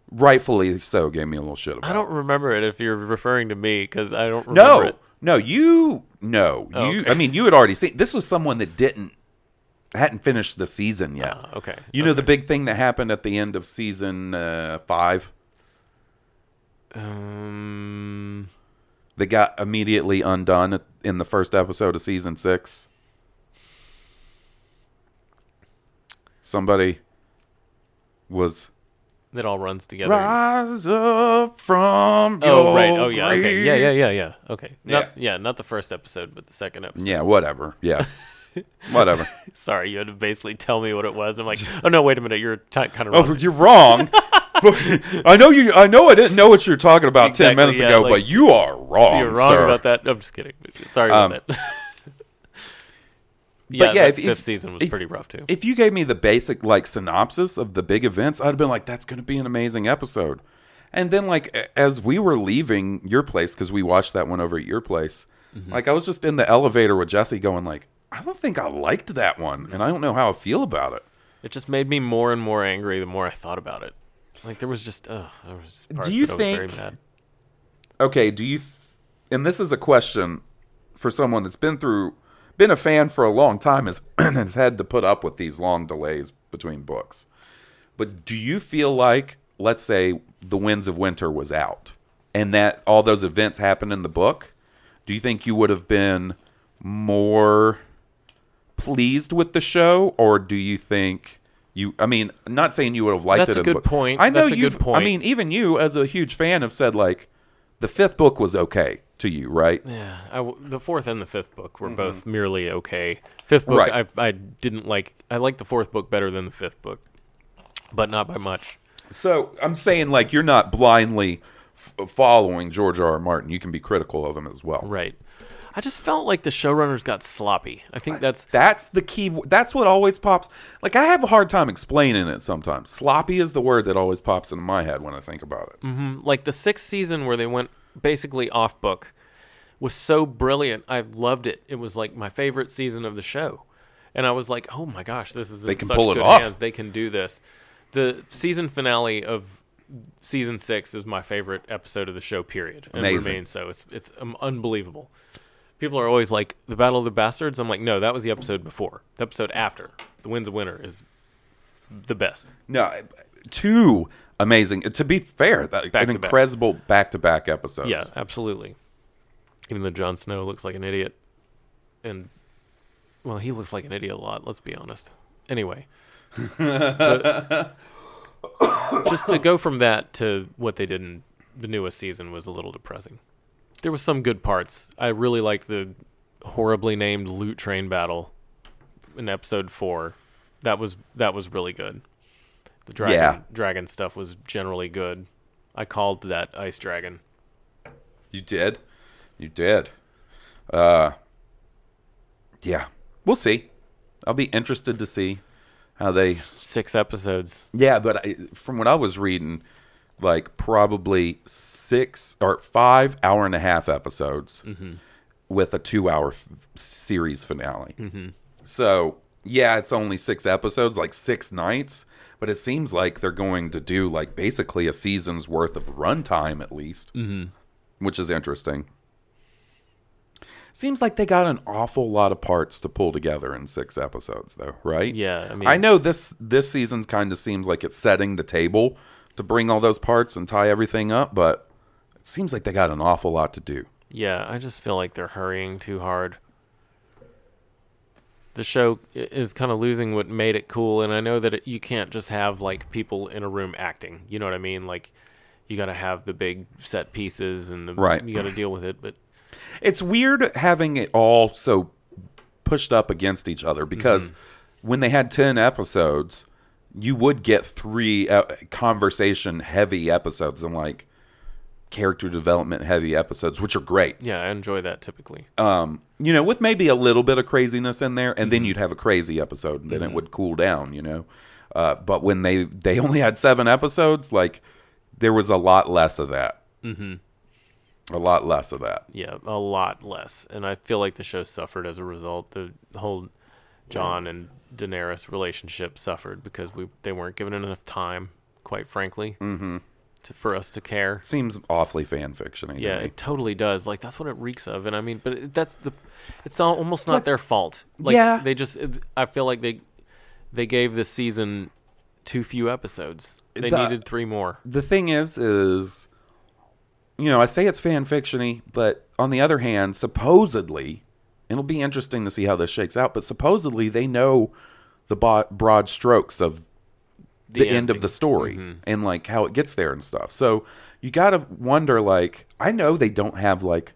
rightfully so gave me a little shit about it. I don't remember it if you're referring to me because I don't remember No. it. No, you no. Oh, you okay. I mean you had already seen this was someone that didn't hadn't finished the season yet. Ah, okay. You know the big thing that happened at the end of season uh, 5 Um, that got immediately undone in the first episode of season six? Somebody was it all runs together. rise up from Oh right. Oh yeah. Okay. Yeah. Yeah. Yeah. Yeah. Okay. Not, Yeah. yeah. Not the first episode, but the second episode. Yeah, whatever. Yeah, whatever. Sorry, you had to basically tell me what it was. I'm like, oh no, wait a minute, you're t- kind of Oh, wrong. you're wrong. I know you. I know I didn't know what you were talking about ten minutes yeah, ago, like- but you are wrong. you're wrong sir. about that. I'm just kidding. Sorry Um, about that. yeah, yeah, the if- fifth if- season was if- pretty rough too. If you gave me the basic like synopsis of the big events, I'd have been like, "That's going to be an amazing episode." And then, like, as we were leaving your place, because we watched that one over at your place, Mm-hmm. like, I was just in the elevator with Jesse going, like, I don't think I liked that one, and I don't know how I feel about it. It just made me more and more angry the more I thought about it. Like there was just, ugh, there was just parts you that I very think- mad. Okay, do you, th- and this is a question for someone that's been through, been a fan for a long time, has, has had to put up with these long delays between books. But do you feel like, let's say, The Winds of Winter was out, and that all those events happened in the book? Do you think you would have been more pleased with the show, or do you think you? I mean, not saying you would have liked That's it. a good book. point. I know That's a you. good point. I mean, even you, as a huge fan, have said like the fifth book was okay to you, right? Yeah, I w- the fourth and the fifth book were both merely okay. Fifth book, Mm-hmm. Right. I I didn't like. I liked the fourth book better than the fifth book, but not by much. So I'm saying like you're not blindly f- following George R. R. Martin. You can be critical of him as well. Right. I just felt like the showrunners got sloppy. I think that's That's the key. That's what always pops. Like I have a hard time explaining it sometimes. Sloppy is the word that always pops into my head when I think about it. like the sixth season where they went basically off book was so brilliant. I loved it. It was like my favorite season of the show, and I was like, "Oh my gosh, this is They can such pull it off. hands. They can do this." The season finale of season six is my favorite episode of the show. Period, and Amazing. remains so. It's it's um, unbelievable. People are always like, "The Battle of the Bastards." I'm like, "No, that was the episode before. The episode after, The Winds of Winter, is the best." No, two amazing. To be fair, that Back an to back. incredible back-to-back episodes. Yeah, absolutely. Even though Jon Snow looks like an idiot, and well, he looks like an idiot a lot. Let's be honest. Anyway, the- just to go from that to what they did in the newest season was a little depressing. There was some good parts. I really liked the horribly named loot train battle in episode four. That was that was really good. The dragon Yeah. dragon stuff was generally good. I called that ice dragon. You did. You did. Uh Yeah. We'll see. I'll be interested to see how they six episodes. Yeah, but I, from what I was reading, like probably six or five hour and a half episodes with a two hour f- series finale. So, yeah, it's only six episodes, like six nights, but it seems like they're going to do like basically a season's worth of runtime at least, mm-hmm. which is interesting. Seems like they got an awful lot of parts to pull together in six episodes, though, right? Yeah, I mean, I know this this season kind of seems like it's setting the table to bring all those parts and tie everything up, but it seems like they got an awful lot to do. Yeah, I just feel like they're hurrying too hard. The show is kind of losing what made it cool, and I know that it, you can't just have like people in a room acting. You know what I mean? Like, you got to have the big set pieces, and the, Right. you got to deal with it. But It's weird having it all so pushed up against each other because mm-hmm. when they had 10 episodes, you would get three uh, conversation heavy episodes and like character development heavy episodes, which are great. yeah, I enjoy that typically. um, you know, with maybe a little bit of craziness in there, and then you'd have a crazy episode, and then it would cool down, you know. Uh, but when they they only had seven episodes, like there was a lot less of that. Mm-hmm. A lot less of that. Yeah, a lot less, and I feel like the show suffered as a result. The whole Jon and Daenerys relationship suffered because we they weren't given enough time, quite frankly, mm-hmm. to, for us to care. Seems awfully fan fiction. Yeah, it totally does. Like that's what it reeks of, and I mean, but it, that's the. It's not, almost not their fault. Like, Yeah. they just. it- I feel like they, they gave this season too few episodes. They The- needed three more. the thing is, is you know, I say it's fan fictiony, but on the other hand, supposedly, it'll be interesting to see how this shakes out. But supposedly, they know the broad strokes of the, The end of the story mm-hmm. and like how it gets there and stuff. So you got to wonder, like, I know they don't have like.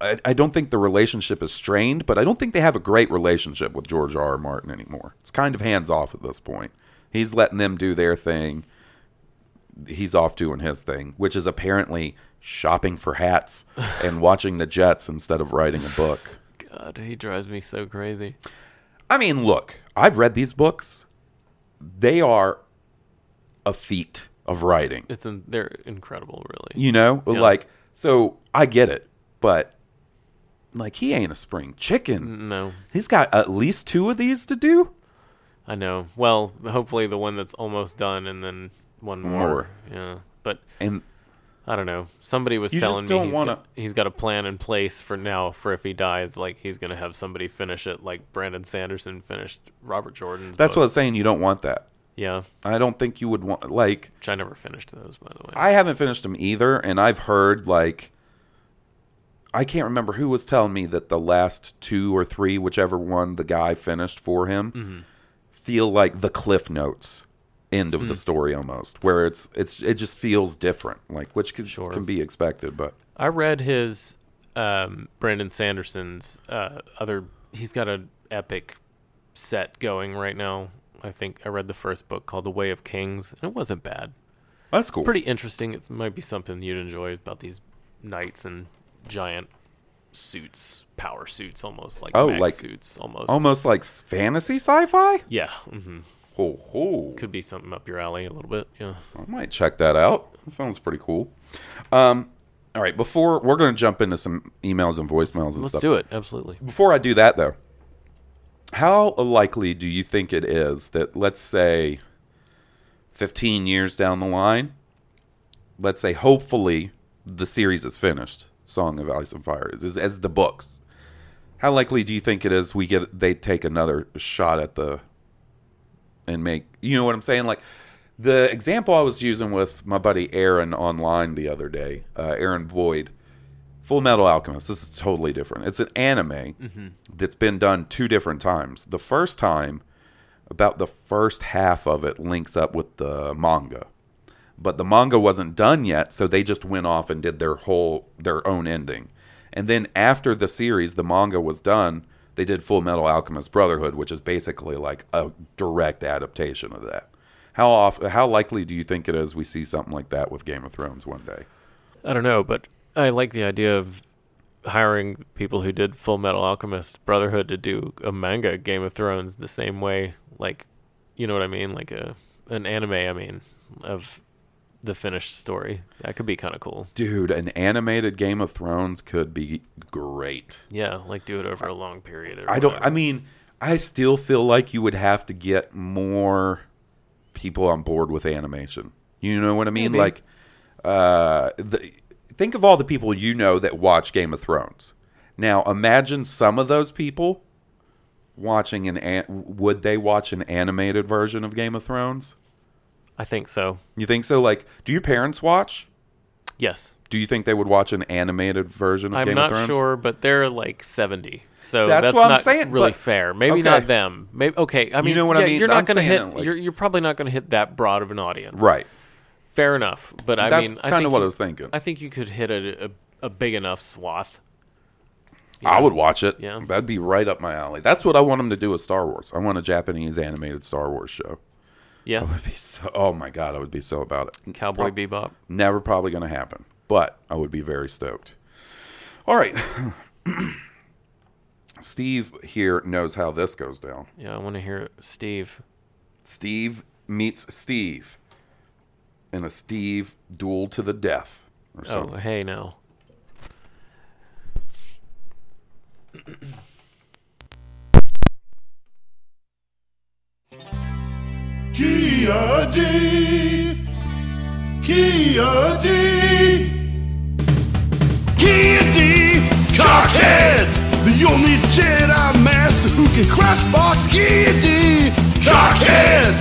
I, I don't think the relationship is strained, but I don't think they have a great relationship with George R. R. Martin anymore. It's kind of hands off at this point. He's letting them do their thing he's off doing his thing, which is apparently shopping for hats and watching the Jets instead of writing a book. God, he drives me so crazy. I mean, look, I've read these books. They are a feat of writing. It's in, they're incredible, really. You know, Yeah. like so I get it, but like he ain't a spring chicken. No, He's got at least two of these to do. I know. Well, hopefully the one that's almost done, and then one more. More. Yeah, but And I don't know. Somebody was You telling me he's wanna- got, he's got a plan in place for now for if he dies, like he's gonna have somebody finish it, like Brandon Sanderson finished Robert Jordan's. that's book. what I was saying. You don't want that. Yeah, I don't think you would want like which I never finished those, by the way. I haven't finished them either, and I've heard like I can't remember who was telling me that the last two or three, whichever one the guy finished for him, Mm-hmm. feel like the cliff notes end of Hmm. the story almost, where it's it's it just feels different, like which can, Sure. can be expected, but I read his um, Brandon Sanderson's uh, other. He's got an epic set going right now. I think I read the first book called The Way of Kings, and it wasn't bad. that's cool. Pretty interesting. It might be something you'd enjoy about these knights and giant suits, power suits, almost like Oh, like- suits, almost. Almost like fantasy sci-fi. Yeah. hmm Ho ho! Could be something up your alley a little bit. Yeah. I might check that out. That sounds pretty cool. Um, all right, before we're going to jump into some emails and voicemails and Let's stuff. do it. Absolutely. Before I do that, though, how likely do you think it is that, let's say, 15 years down the line, let's say, hopefully, the series is finished, Song of Ice and Fire, as, as the books? How likely do you think it is we get they take another shot at the and make you know what I'm saying? Like the example I was using with my buddy Aaron online the other day, uh, Aaron Boyd, Full Metal Alchemist. This is totally different. It's an anime that's been done two different times. The first time, about the first half of it links up with the manga, but the manga wasn't done yet, so they just went off and did their whole their own ending. And then after the series, the manga was done, they did Full Metal Alchemist Brotherhood, which is basically like a direct adaptation of that. How off, how likely do you think it is we see something like that with Game of Thrones one day? I don't know, but I like the idea of hiring people who did Full Metal Alchemist Brotherhood to do a manga Game of Thrones the same way, like, you know what I mean, like a an anime. I mean, of the finished story. That could be kind of cool. Dude, an animated Game of Thrones could be great. Yeah, like do it over a long period. Or I don't. whatever. I mean, I still feel like you would have to get more people on board with animation. You know what I mean? Maybe. Like, uh, the, think of all the people you know that watch Game of Thrones. Now, imagine some of those people watching an. an would they watch an animated version of Game of Thrones? I think so. You think so? Like, do your parents watch? Yes. Do you think they would watch an animated version of I'm Game not of Thrones? sure, but they're like 70. So That's that's, what I'm not saying, really but- fair. Maybe okay. not them. Maybe okay. I mean, you know what I mean? You're not going to hit. like- you're you're probably not going to hit that broad of an audience. Right. Fair enough. But I That's mean, I kinda think what I was thinking. I think you could hit a a, a big enough swath. You I would watch it. Yeah. That'd be right up my alley. That's what I want them to do with Star Wars. I want a Japanese animated Star Wars show. I Yeah. would be so. Oh my god, I would be so about it. Cowboy Prob- Bebop. Never probably going to happen, but I would be very stoked. All right. Steve here knows how this goes down. Yeah, I want to hear Steve. Steve meets Steve in a Steve duel to the death or Oh, something. hey now. Kia D. Kia D. Kia D. Cockhead. The only Jedi Master who can crush box Kia D. Cockhead.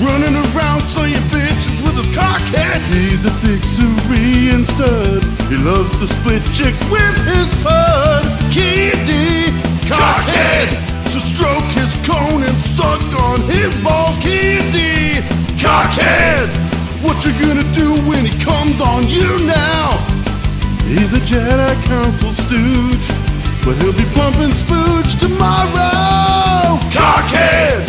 Running around slaying bitches with his cockhead. He's a big Syrian stud. He loves to split chicks with his bud. Kia D. Cockhead. So stroke his cone and suck on his balls. D. Cockhead. What you gonna do when he comes on you now? He's a Jedi Council stooge, but he'll be pumping spooge tomorrow. Cockhead!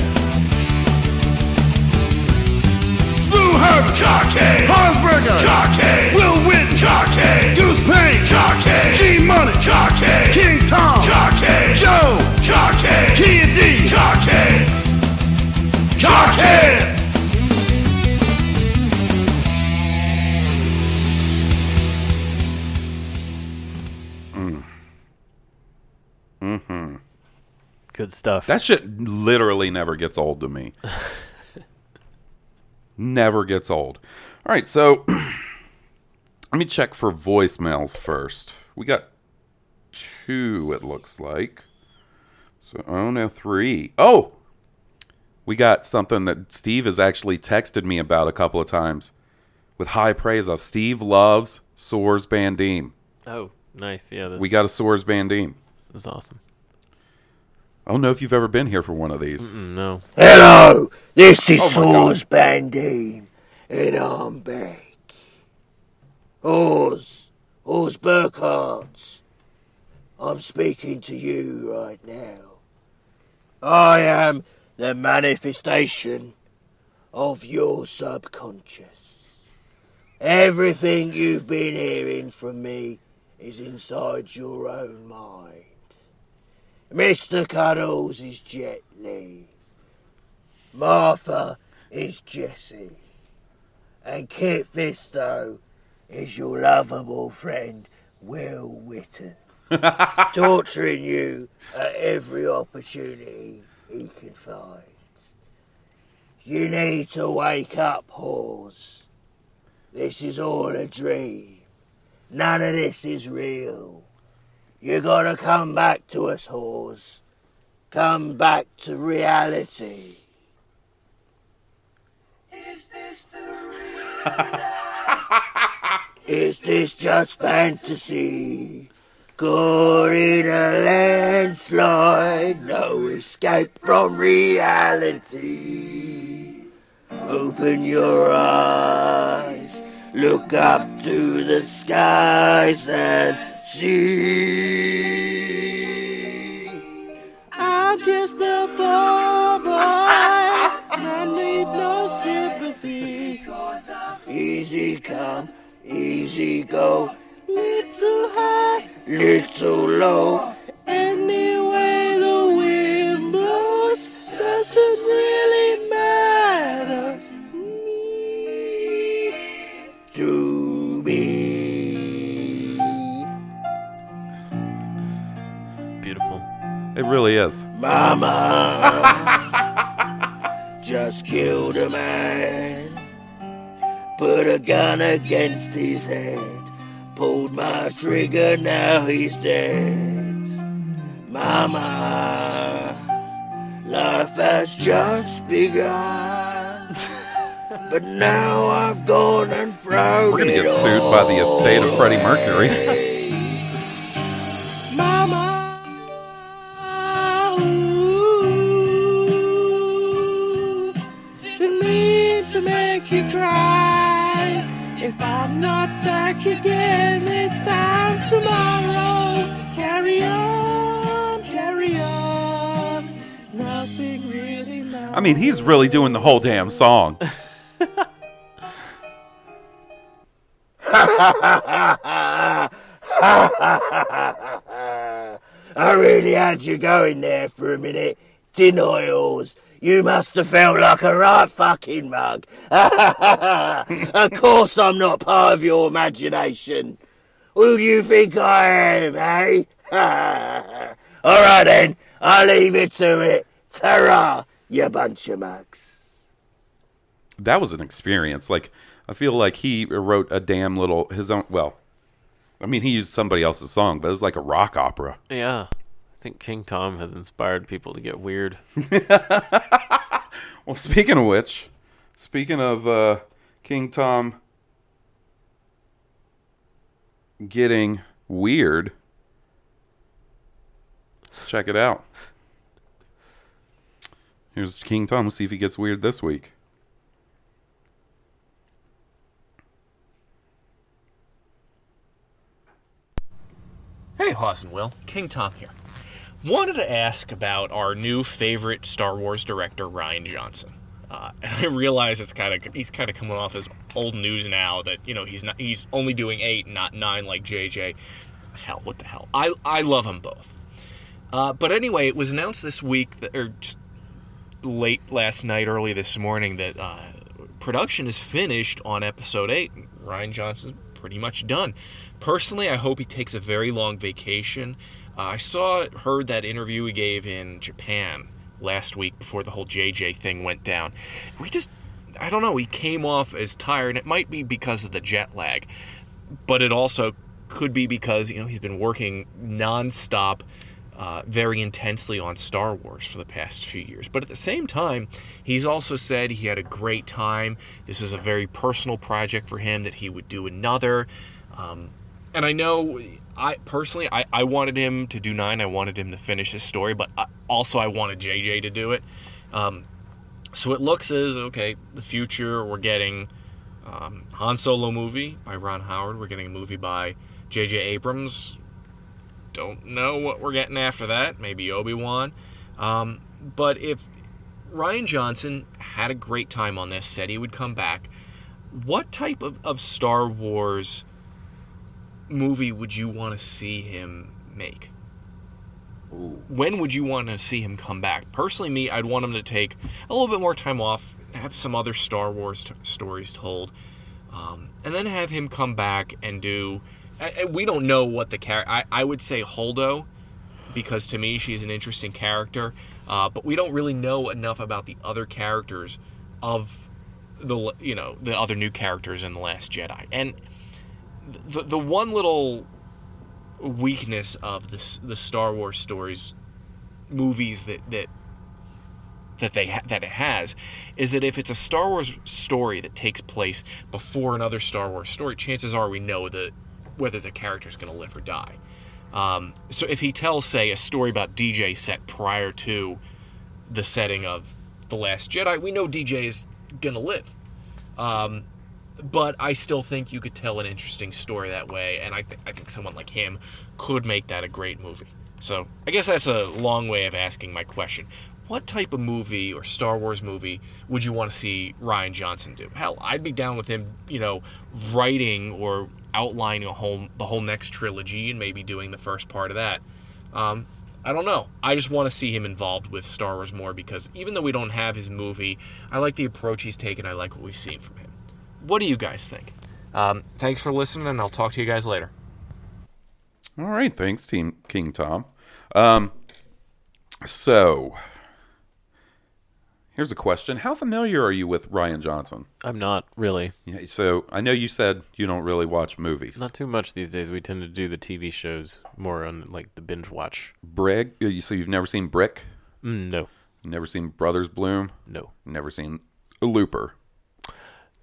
Blue Herbert! Cockhead! Hansberger! Cockhead! Will Witten! Cockhead! Goose Payne! Cockhead! G Money! Cocky! King Tom! Cocky! Joe! Cocky! Kid D! Cocky! Cocky! Mm-hmm. Good stuff. That shit literally never gets old to me. never gets old. All right, so let me check for voicemails first. We got two, it looks like. So, oh no, three. Oh! We got something that Steve has actually texted me about a couple of times with high praise of. Steve loves Soars Bandim. oh, nice. Yeah, this, We got a Soars Bandim. this is awesome. I don't know if you've ever been here for one of these. Mm, No. Hello, this is Oh my God. Source Bandim, and I'm back. Oz, Oz Burkhardt, I'm speaking to you right now. I am the manifestation of your subconscious. Everything you've been hearing from me is inside your own mind. Mr. Cuddles is Jet. Martha is Jessie. And Kit Fisto is your lovable friend, Will Witten. torturing you at every opportunity he can find. You need to wake up, whores. This is all a dream. None of this is real. You gotta come back to us, whores. Come back to reality. Is this the real Is this just fantasy? Caught in a landslide, no escape from reality. Open your eyes, look up to the skies and see. I'm just a poor boy, I need no sympathy. Easy come, easy go, little low. Anyway the wind blows doesn't really matter to me. It's beautiful. It really is. Mama just killed a man. Put a gun against his head. Trigger, now he's dead. Mama, life has just begun. But now I've gone and thrown We're gonna get sued by the estate of Freddie Mercury. I mean, he's really doing the whole damn song. I really had you going there for a minute, didn't I, Oz? You must have felt like a right fucking mug. of course I'm not part of your imagination. Who do you think I am, eh? All right then, I'll leave it to it. Ta-ra, you bunch of mugs. that was an experience. Like, I feel like he wrote a damn little his own. Well, I mean, he used somebody else's song, but it was like a rock opera. Yeah. I think King Tom has inspired people to get weird. Well, speaking of which, speaking of uh, King Tom getting weird, let's check it out. Here's King Tom. Let's see if he gets weird this week. Hey, Hawes and Will. King Tom here. Wanted to ask about our new favorite Star Wars director, Rian Johnson. Uh, and I realize it's kind of he's kind of coming off as old news now that you know he's not he's only doing eight, not nine like JJ. Hell, what the hell? I I love them both. Uh, but anyway, it was announced this week that, or just late last night, early this morning, that uh, production is finished on episode eight. Rian Johnson's pretty much done. Personally, I hope he takes a very long vacation Uh, I saw, heard that interview he gave in Japan last week before the whole JJ thing went down. We just, I don't know, he came off as tired. It might be because of the jet lag, but it also could be because, you know, he's been working nonstop uh, very intensely on Star Wars for the past few years. But at the same time, he's also said he had a great time. This is a very personal project for him that he would do another. Um, and I know, I personally, I, I wanted him to do nine. I wanted him to finish his story, but I, also I wanted JJ to do it. Um, so it looks as okay, the future we're getting um, Han Solo movie by Ron Howard. We're getting a movie by J.J. Abrams don't know what we're getting after that. Maybe Obi Wan. Um, but if Rian Johnson had a great time on this, said he would come back, what type of, of Star Wars movie would you want to see him make? When would you want to see him come back? Personally, me, I'd want him to take a little bit more time off, have some other Star Wars t- stories told, um, and then have him come back and do I, we don't know what the character. I, I would say Holdo, because to me she's an interesting character, uh, but we don't really know enough about the other characters of the you know the other new characters in the Last Jedi. And the the one little weakness of this the Star Wars stories movies that that that they ha- that it has is that if it's a Star Wars story that takes place before another Star Wars story, chances are we know that whether the character's going to live or die. Um, so if he tells, say, a story about DJ set prior to the setting of The Last Jedi, we know DJ is going to live. Um, but I still think you could tell an interesting story that way, and I, th- I think someone like him could make that a great movie. So I guess that's a long way of asking my question. What type of movie or Star Wars movie would you want to see Rian Johnson do? Hell, I'd be down with him, you know, writing or outlining a whole the whole next trilogy and maybe doing the first part of that. Um, I don't know. I just want to see him involved with Star Wars more because even though we don't have his movie, I like the approach he's taken. I like what we've seen from him. What do you guys think? Um, thanks for listening, and I'll talk to you guys later. All right, thanks, Team King Tom. Um, so here's a question: How familiar are you with Rian Johnson? I'm not really. Yeah, so I know you said you don't really watch movies. Not too much these days. We tend to do the TV shows more on like the binge watch. Brig. uh, So you've never seen Brick? Mm, no, Never seen Brothers Bloom? no. Never seen Looper?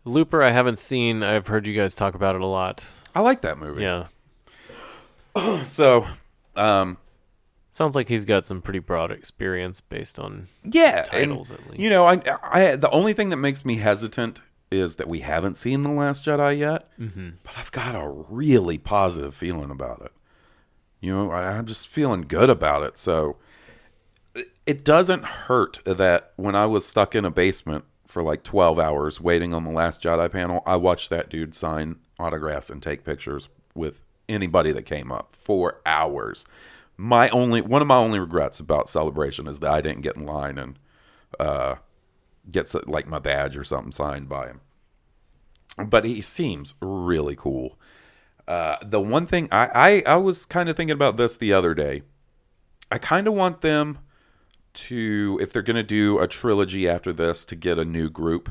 Looper, I haven't seen. I've heard you guys talk about it a lot. I like that movie. Yeah, So, um, sounds like he's got some pretty broad experience based on yeah, titles and, at least. You know, I, I, the only thing that makes me hesitant is that we haven't seen the Last Jedi yet. Mm-hmm. But I've got a really positive feeling about it. You know, I, I'm just feeling good about it. So it- it doesn't hurt that when I was stuck in a basement for like 12 hours waiting on the Last Jedi panel, I watched that dude sign autographs and take pictures with anybody that came up for hours. My only one of my only regrets about celebration is that I didn't get in line and uh, get like my badge or something signed by him. But he seems really cool. Uh, the one thing I, I, I was kind of thinking about this the other day. I kind of want them to, if they're going to do a trilogy after this, to get a new group.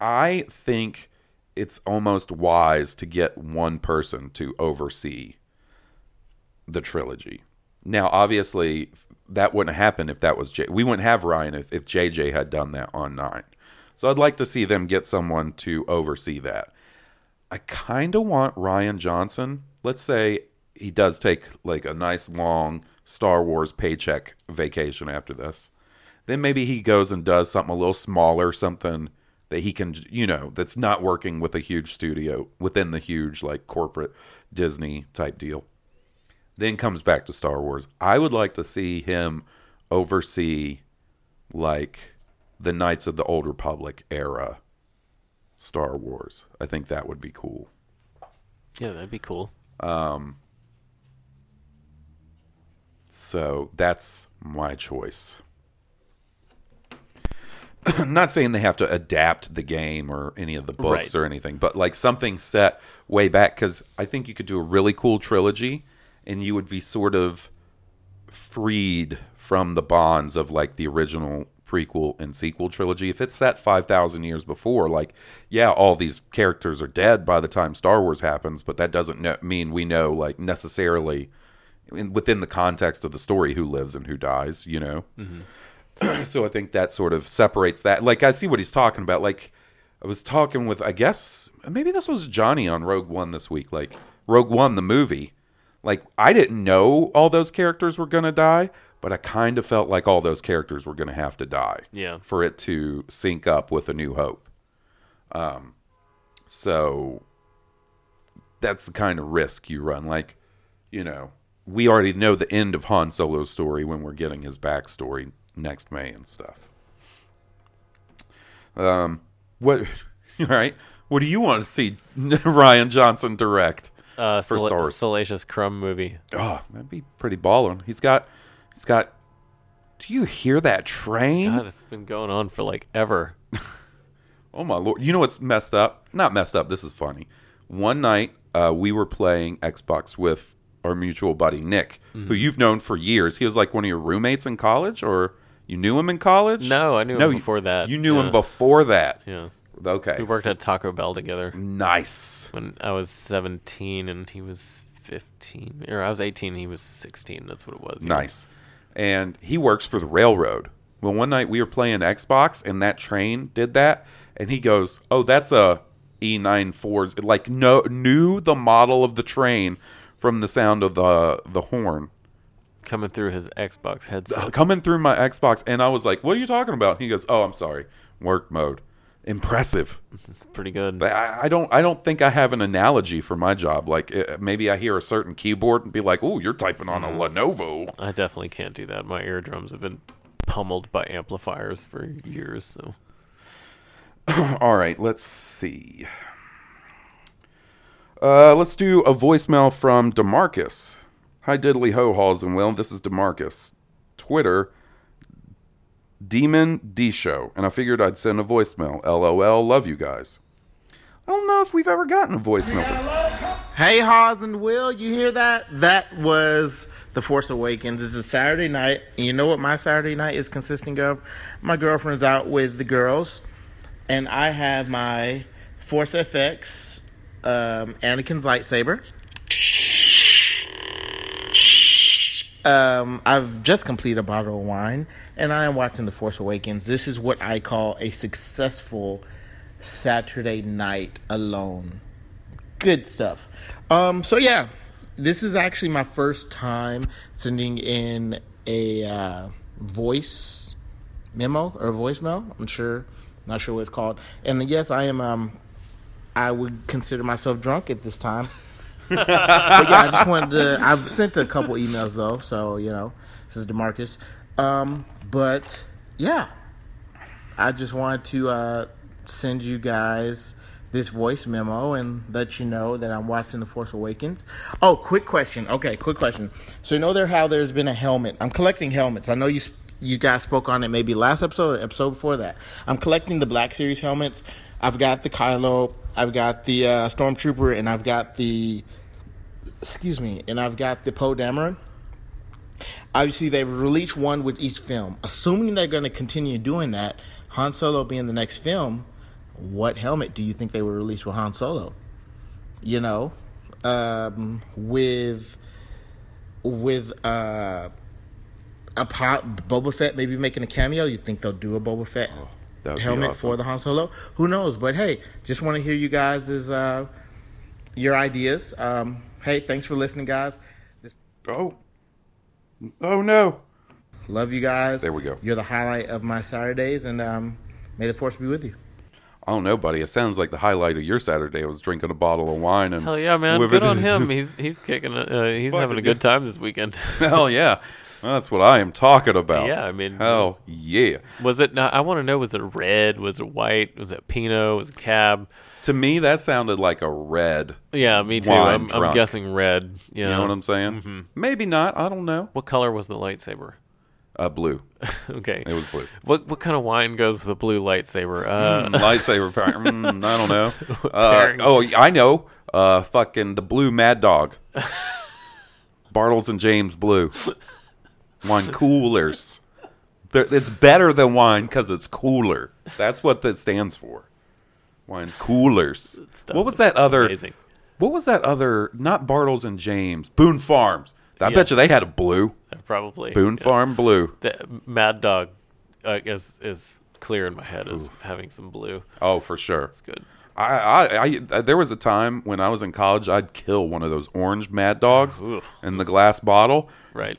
I think it's almost wise to get one person to oversee the trilogy. Now, obviously, that wouldn't happen if that was J. We wouldn't have Rian if, if JJ had done that on nine. So I'd like to see them get someone to oversee that. I kind of want Rian Johnson. Let's say he does take like a nice long Star Wars paycheck vacation after this. Then maybe he goes and does something a little smaller, something that he can, you know, that's not working with a huge studio within the huge like corporate Disney type deal. Then comes back to Star Wars. I would like to see him oversee like the Knights of the Old Republic era Star Wars. I think that would be cool. yeah, that'd be cool. Um, so that's my choice. Not saying they have to adapt the game or any of the books Right. or anything, but like something set way back because I think you could do a really cool trilogy and you would be sort of freed from the bonds of like the original prequel and sequel trilogy. If it's set 5,000 years before, like, yeah, all these characters are dead by the time Star Wars happens, but that doesn't no- mean we know, like, necessarily in, within the context of the story who lives and who dies, you know? Mm-hmm. so I think that sort of separates that. Like, I see what he's talking about. Like, I was talking with, I guess, maybe this was Johnny on Rogue One this week. Like, Rogue One, the movie. Like, I didn't know all those characters were going to die, but I kind of felt like all those characters were going to have to die Yeah. for it to sync up with A New Hope. Um, so that's the kind of risk you run. Like, you know, we already know the end of Han Solo's story when we're getting his backstory next May and stuff. Um, what? All right. What do you want to see Rian Johnson direct? Uh, For Star Wars. Salacious Crumb movie. Oh, that'd be pretty ballin'. He's got, he's got. Do you hear that train? God, it's been going on for like ever. Oh my lord! You know what's messed up? Not messed up. This is funny. One night, uh, we were playing Xbox with our mutual buddy Nick, Mm-hmm. who you've known for years. He was like one of your roommates in college, or you knew him in college? No, I knew No, him you- before that. You knew Yeah. him before that. Yeah. Okay. We worked at Taco Bell together Nice. when I was 17 and he was 15. Or I was 18 and he was 16. That's what it was. yeah. Nice. And he works for the railroad. Well, one night we were playing Xbox and that train did that. And he goes, Oh, that's a E94. Like, no, knew the model of the train from the sound of the, the horn Coming through his Xbox headset. coming through my Xbox. And I was like, What are you talking about? He goes, Oh, I'm sorry. Work mode. Impressive. It's pretty good. But I, I don't. I don't think I have an analogy for my job. Like uh, maybe I hear a certain keyboard and be like, "Oh, you're typing on a Lenovo." I definitely can't do that. My eardrums have been pummeled by amplifiers for years. So All right, let's see. Uh, let's do a voicemail from Demarcus. Hi, diddly ho, halls and will. This is Demarcus. Twitter, Demon D Show, and I figured I'd send a voicemail. LOL, love you guys. I don't know if we've ever gotten a voicemail. Hey, Haas and Will, you hear that? That was The Force Awakens. It's a Saturday night. And you know what my Saturday night is consisting of? My girlfriend's out with the girls, and I have my Force FX um, Anakin's lightsaber. Um, I've just completed a bottle of wine, and I am watching The Force Awakens. This is what I call a successful Saturday night alone good stuff. Um, so yeah, this is actually my first time sending in a uh, voice memo or voicemail. I'm sure, not sure what it's called. And yes, I am. Um, I would consider myself drunk at this time. But yeah, I just wanted to. I've sent a couple emails though, so you know, this is Demarcus. Um, but yeah, I just wanted to uh, send you guys this voice memo and let you know that I'm watching The Force Awakens. Oh, quick question. Okay, quick question. So you know there how there's been a helmet. I'm collecting helmets. I know you you guys spoke on it maybe last episode or episode before that. I'm collecting the Black Series helmets. I've got the Kylo, I've got the uh, Stormtrooper, and I've got the excuse me, and I've got the Poe Dameron. Obviously, they've released one with each film. Assuming they're going to continue doing that, Han Solo being the next film, what helmet do you think they would release with Han Solo? You know, um, with with uh, a pop, Boba Fett maybe making a cameo. You think they'll do a Boba Fett be helmet awesome. for the Han Solo? Who knows? But hey, just want to hear you guys' uh, your ideas. Um, hey, thanks for listening, guys. This, oh, oh no! love you guys. There we go. You're the highlight of my Saturdays, and um, may the force be with you. I don't know, buddy. It sounds like the highlight of your Saturday was drinking a bottle of wine and hell yeah, man, good on him. He's he's kicking. it. Uh, he's Fucking having a good time this weekend. Hell yeah, Well, that's what I am talking about. Yeah, I mean- hell yeah. was it? Now, I want to know. Was it red? Was it white? Was it Pinot? Was it Cab? To me, that sounded like a red. Yeah, me too. I'm, I'm guessing red. Yeah. You know what I'm saying? Mm-hmm. Maybe not. I don't know. What color was the lightsaber? Uh, blue. okay. It was blue. What what kind of wine goes with a blue lightsaber? Uh, Mm, lightsaber. Mm, I don't know. Uh, oh, I know. Uh, fucking the blue Mad Dog. Bartles and James Blue. Wine coolers. They're- It's better than wine because it's cooler. That's what that stands for. Wine coolers. What was that other? amazing. What was that other? Not Bartles and James. Boone Farms. I Yeah. bet you they had a blue. Uh, Probably Boone yeah. Farm blue. The Mad Dog uh, is is clear in my head as having some blue. Oh, for sure. It's good. I, I, I, there was a time when I was in college, I'd kill one of those orange Mad Dogs in the glass bottle. Right.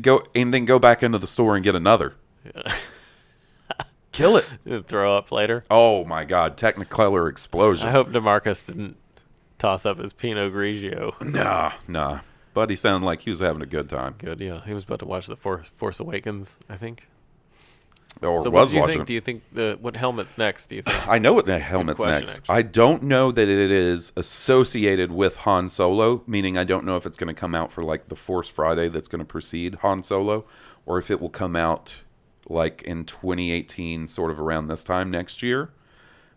Go and then go back into the store and get another. Kill it. And Throw up later. Oh my God! Technicolor explosion. I hope Demarcus didn't toss up his Pinot Grigio. Nah, nah. But he sounded like he was having a good time, Good, yeah. He was about to watch the Force, Force Awakens, I think. Or so what was do you watching. think? Do you think the what helmet's next? Do you think? I know what the helmet's question, next. actually. I don't know that it is associated with Han Solo, meaning I don't know if it's going to come out for like the Force Friday that's going to precede Han Solo, or if it will come out like in 2018, sort of around this time next year.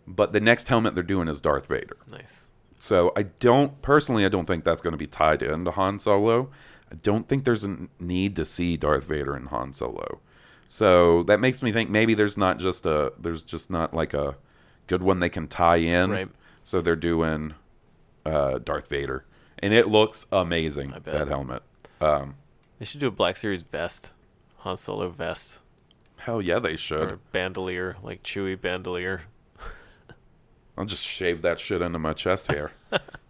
But the next helmet they're doing is Darth Vader. nice. So I don't personally, I don't think that's going to be tied into Han Solo. I don't think there's a need to see Darth Vader in Han Solo. So that makes me think maybe there's not just a there's just not like a good one they can tie in. Right. So they're doing uh, Darth Vader, and it looks amazing. I bet. That helmet. Um, They should do a Black Series vest, Han Solo vest, hell yeah, they should. or bandolier, like Chewie bandolier. I'll just shave that shit into my chest hair.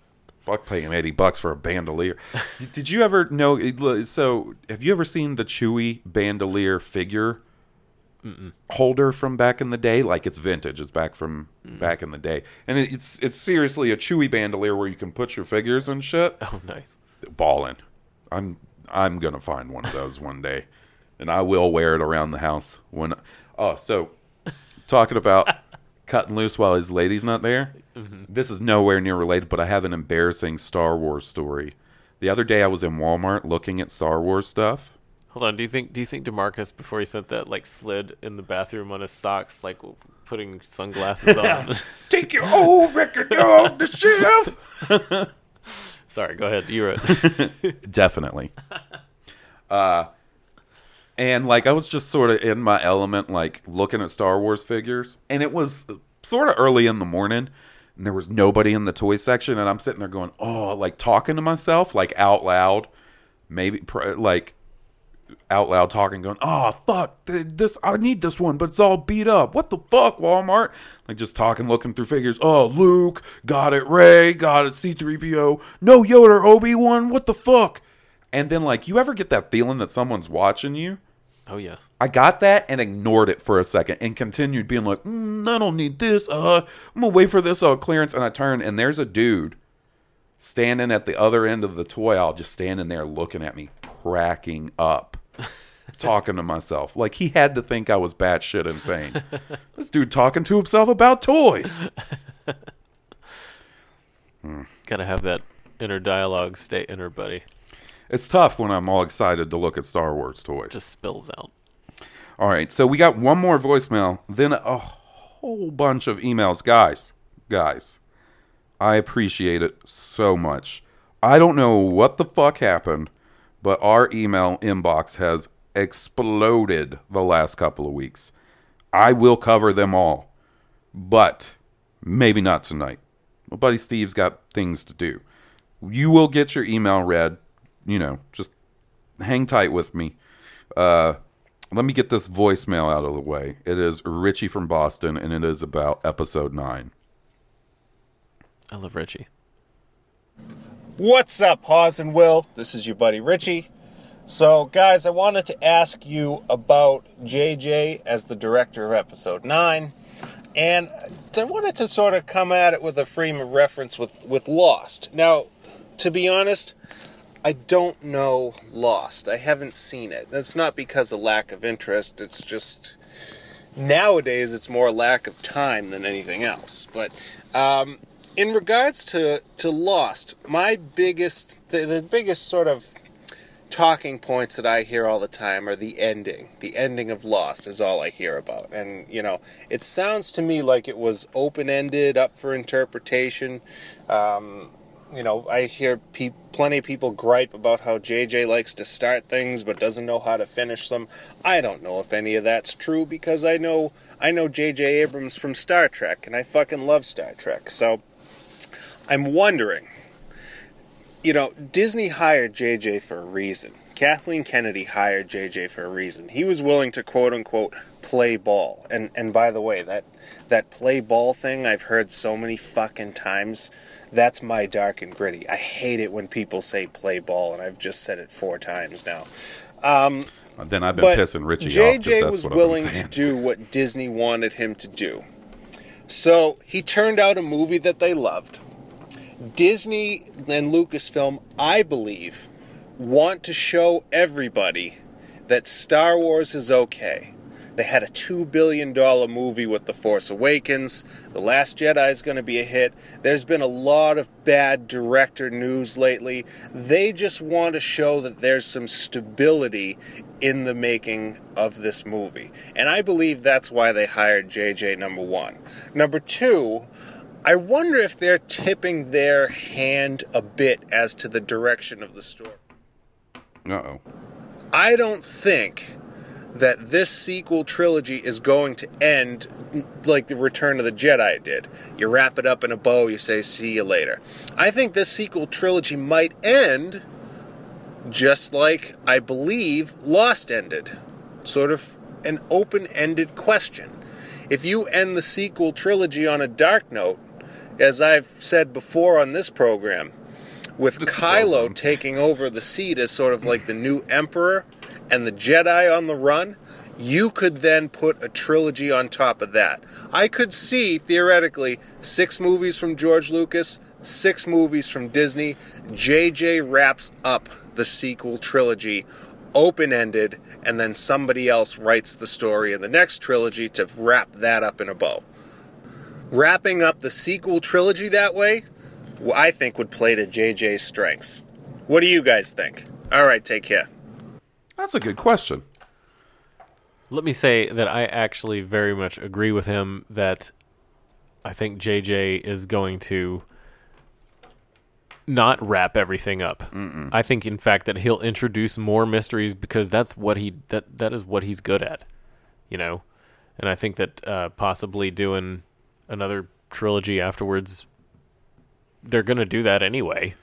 Fuck paying eighty bucks for a bandolier. Did you ever know? So, have you ever seen the Chewie bandolier figure holder from back in the day? Like it's vintage. It's back from mm. back in the day, and it, it's it's seriously a Chewie bandolier where you can put your figures and shit. Oh, nice. Ballin'. I'm I'm gonna find one of those one day, and I will wear it around the house when. Oh, so talking about cutting loose while his lady's not there. This is nowhere near related, but I have an embarrassing Star Wars story. The other day, I was in Walmart looking at Star Wars stuff. Hold on. Do you think? Do you think Demarcus before he sent that like slid in the bathroom on his socks, like putting sunglasses on? Take your old record off the shelf. Sorry. Go ahead. You're it. Definitely. Uh, and like I was just sort of in my element, like looking at Star Wars figures, and it was sort of early in the morning, and there was nobody in the toy section, and I'm sitting there going, oh, like talking to myself, like out loud, maybe like out loud talking, going, oh fuck, th- this I need this one, but it's all beat up. What the fuck, Walmart? Like just talking, looking through figures. Oh, Luke got it, Rey got it, C3PO, no Yoda, Obi Wan. What the fuck? And then like, you ever get that feeling that someone's watching you? Oh yeah. I got that and ignored it for a second and continued being like, mm, I don't need this. Uh, I'm gonna wait for this uh, clearance. And I turn and there's a dude standing at the other end of the toy aisle, just standing there looking at me, cracking up, talking to myself. Like he had to think I was batshit insane. this dude talking to himself about toys. Gotta have that inner dialogue stay inner buddy. It's tough when I'm all excited to look at Star Wars toys. Just spills out. All right, so we got one more voicemail, then a whole bunch of emails. Guys, guys, I appreciate it so much. I don't know what the fuck happened, but our email inbox has exploded the last couple of weeks. I will cover them all, but maybe not tonight. My buddy Steve's got things to do. You will get your email read. You know, just hang tight with me. Uh, let me get this voicemail out of the way. It is Richie from Boston, and it is about episode nine. I love Richie. What's up, Hawes and Will? This is your buddy Richie. So, guys, I wanted to ask you about JJ as the director of episode 9. And I wanted to sort of come at it with a frame of reference with, with Lost. Now, to be honest, I don't know Lost. I haven't seen it. That's not because of lack of interest, it's just nowadays it's more lack of time than anything else. But um, in regards to, to Lost, my biggest, the, the biggest sort of talking points that I hear all the time are the ending. The ending of Lost is all I hear about. And, you know, it sounds to me like it was open ended, up for interpretation. Um, you know, I hear pe- plenty of people gripe about how JJ likes to start things but doesn't know how to finish them. I don't know if any of that's true because I know I know JJ Abrams from Star Trek and I fucking love Star Trek. So I'm wondering you know, Disney hired JJ for a reason. Kathleen Kennedy hired JJ for a reason. He was willing to quote unquote play ball. And and by the way, that that play ball thing I've heard so many fucking times. That's my dark and gritty. I hate it when people say play ball, and I've just said it four times now. Um, Then I've been pissing Richie off. JJ that's was willing to do what Disney wanted him to do. So he turned out a movie that they loved. Disney and Lucasfilm, I believe, want to show everybody that Star Wars is okay. They had a $2 billion movie with The Force Awakens. The Last Jedi is going to be a hit. There's been a lot of bad director news lately. They just want to show that there's some stability in the making of this movie. And I believe that's why they hired JJ, number one. Number two, I wonder if they're tipping their hand a bit as to the direction of the story. Uh-oh. I don't think that this sequel trilogy is going to end like the Return of the Jedi did. You wrap it up in a bow, you say, see you later. I think this sequel trilogy might end just like I believe Lost ended. Sort of an open ended question. If you end the sequel trilogy on a dark note, as I've said before on this program, with Kylo taking over the seat as sort of like the new emperor and the Jedi on the run, you could then put a trilogy on top of that. I could see theoretically six movies from George Lucas, six movies from Disney. JJ wraps up the sequel trilogy open ended, and then somebody else writes the story in the next trilogy to wrap that up in a bow. Wrapping up the sequel trilogy that way, I think would play to JJ's strengths. What do you guys think? All right, take care. That's a good question. Let me say that I actually very much agree with him that I think JJ is going to not wrap everything up. I think in fact that he'll introduce more mysteries because that's what he that that is what he's good at. You know. And I think that uh, possibly doing another trilogy afterwards they're going to do that anyway.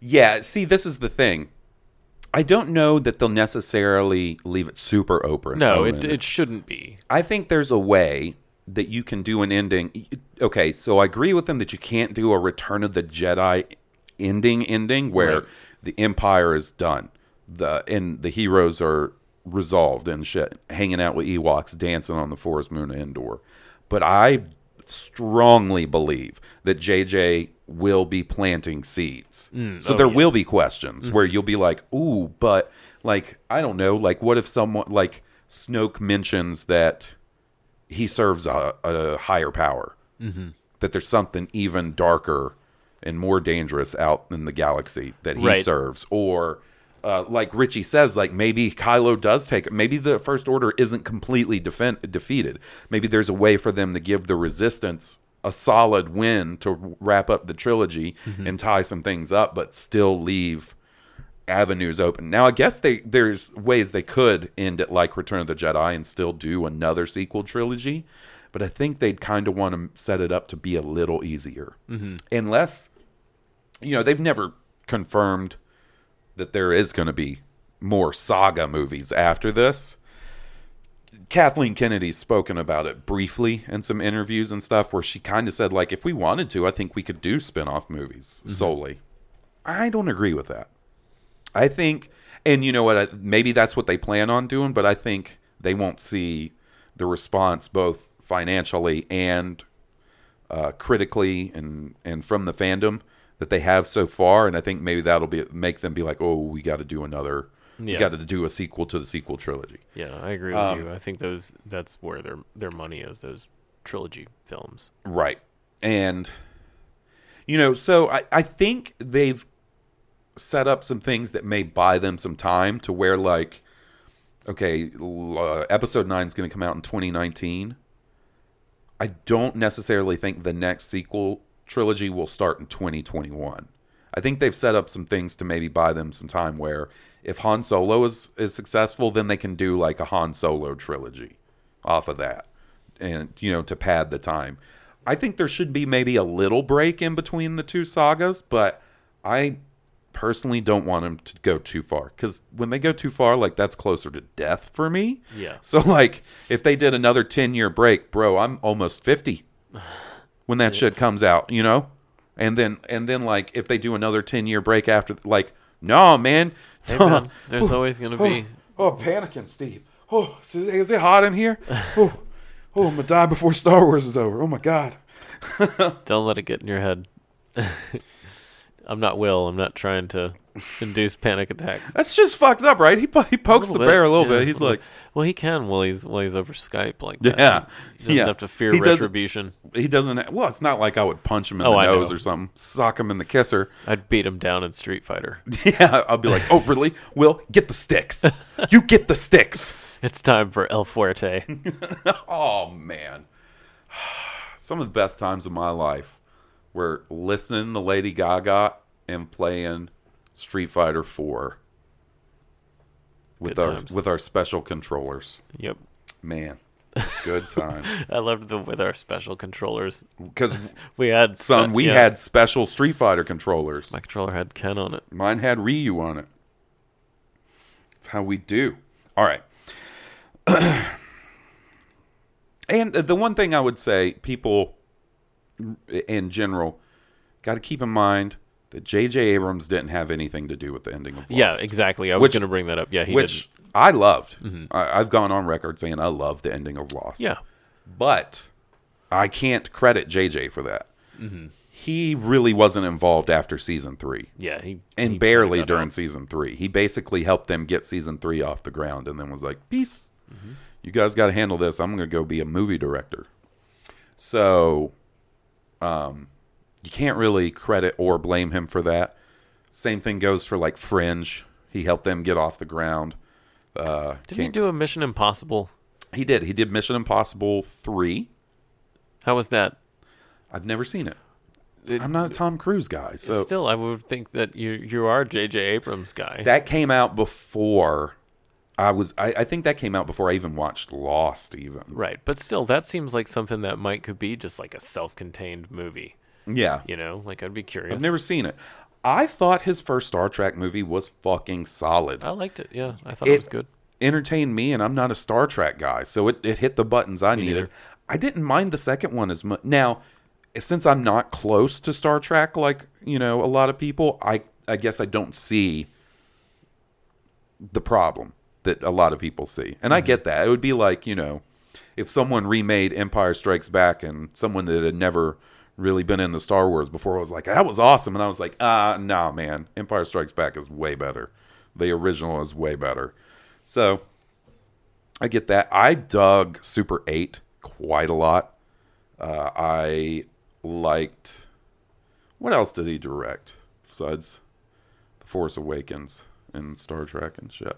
Yeah, see, this is the thing. I don't know that they'll necessarily leave it super open. No, oh, it it shouldn't be. I think there's a way that you can do an ending. Okay, so I agree with them that you can't do a Return of the Jedi ending ending where Right. the Empire is done, the and the heroes are resolved and shit, hanging out with Ewoks, dancing on the forest moon of Endor. But I strongly believe that JJ will be planting seeds. Mm, so oh, there yeah. will be questions where Mhm. you'll be like, "Ooh, but like I don't know, like what if someone like Snoke mentions that he serves a, a higher power, Mhm. that there's something even darker and more dangerous out in the galaxy that he Right. serves, or uh, like Richie says, like maybe Kylo does take maybe the First Order isn't completely defen- defeated. Maybe there's a way for them to give the Resistance a solid win to wrap up the trilogy Mhm. and tie some things up, but still leave avenues open. Now, I guess they there's ways they could end it like Return of the Jedi and still do another sequel trilogy, but I think they'd kind of want to set it up to be a little easier, Mhm. unless you know they've never confirmed that there is going to be more saga movies after this. Kathleen Kennedy's spoken about it briefly in some interviews and stuff where she kind of said like if we wanted to, I think we could do spin-off movies Mhm. solely. I don't agree with that. I think and you know what, I, maybe that's what they plan on doing, but I think they won't see the response both financially and uh, critically and and from the fandom that they have so far and I think maybe that'll be make them be like, "Oh, we got to do another Yeah. got to do a sequel to the sequel trilogy." Yeah, I agree with Um, you. I think those that's where their their money is. Those trilogy films. Right. And you know, so I, I think they've set up some things that may buy them some time to where like okay, uh, episode 9 is going to come out in 2019. I don't necessarily think the next sequel trilogy will start in 2021. I think they've set up some things to maybe buy them some time where if Han Solo is is successful, then they can do like a Han Solo trilogy off of that, and you know to pad the time. I think there should be maybe a little break in between the two sagas, but I personally don't want them to go too far because when they go too far, like that's closer to death for me. Yeah. So like if they did another ten year break, bro, I'm almost fifty when that shit comes out, you know. And then and then like if they do another ten year break after, like no man, Hey, man, there's always gonna be- Oh, panicking, Steve. Oh, is it, is it hot in here? Oh, oh, I'm gonna die before Star Wars is over. Oh my god. Don't let it get in your head. I'm not Will. I'm not trying to induce panic attacks. That's just fucked up, right? He po- he pokes the little bear a little yeah. bit. He's like, well, he can while he's while he's over Skype like that. yeah, he doesn't yeah. have to fear He doesn't- retribution. He doesn't. Well, it's not like I would punch him in Oh, the I nose know. or something, sock him in the kisser. I'd beat him down in Street Fighter. Yeah, I'll be like, oh, really? Will, get the sticks. You get the sticks. It's time for El Fuerte. oh man, some of the best times of my life were listening to Lady Gaga and playing Street Fighter Four with Good our times. with our special controllers. Yep. Man, good time. I loved the with our special controllers because we had Son, uh, we yeah. had special Street Fighter controllers. my controller had Ken on it. Mine had Ryu on it. That's how we do. All right. and the one thing I would say, people in general got to keep in mind that J.J. Abrams didn't have anything to do with the ending of Lost. Yeah, exactly. I was going to bring that up. Yeah, he which didn't. I loved. Mhm. I, I've gone on record saying I love the ending of Lost. Yeah. but I can't credit J.J. for that. Mhm. He really wasn't involved after season three. Yeah, he- and he barely during out. season three. He basically helped them get season three off the ground, and then was like, "Peace, Mm-hmm. you guys got to handle this. I'm going to go be a movie director." So, um, you can't really credit or blame him for that. Same thing goes for like Fringe. He helped them get off the ground. Uh, Didn't he do a Mission Impossible? He did. He did Mission Impossible three. How was that? I've never seen it. I'm not a Tom Cruise guy, so Still, I would think that you you are J.J. Abrams guy. that came out before I was. I, I think that came out before I even watched Lost. Even right, but still, that seems like something that might could be just like a self-contained movie. Yeah. you know, like I'd be curious. I've never seen it. I thought his first Star Trek movie was fucking solid. I liked it. Yeah, I thought it, was good. Entertained me, and I'm not a Star Trek guy, so it, it hit the buttons I Me needed. neither. I didn't mind the second one as much. Now, since I'm not close to Star Trek, like you know, a lot of people, I I guess I don't see the problem that a lot of people see, and I Mhm. get that. It would be like you know, if someone remade Empire Strikes Back and someone that had never really been in the Star Wars before was like, that was awesome. And I was like, ah, nah, man. Empire Strikes Back is way better. The original is way better. So I get that. I dug Super 8 quite a lot. Uh, I liked. What else did he direct besides The Force Awakens and Star Trek and shit?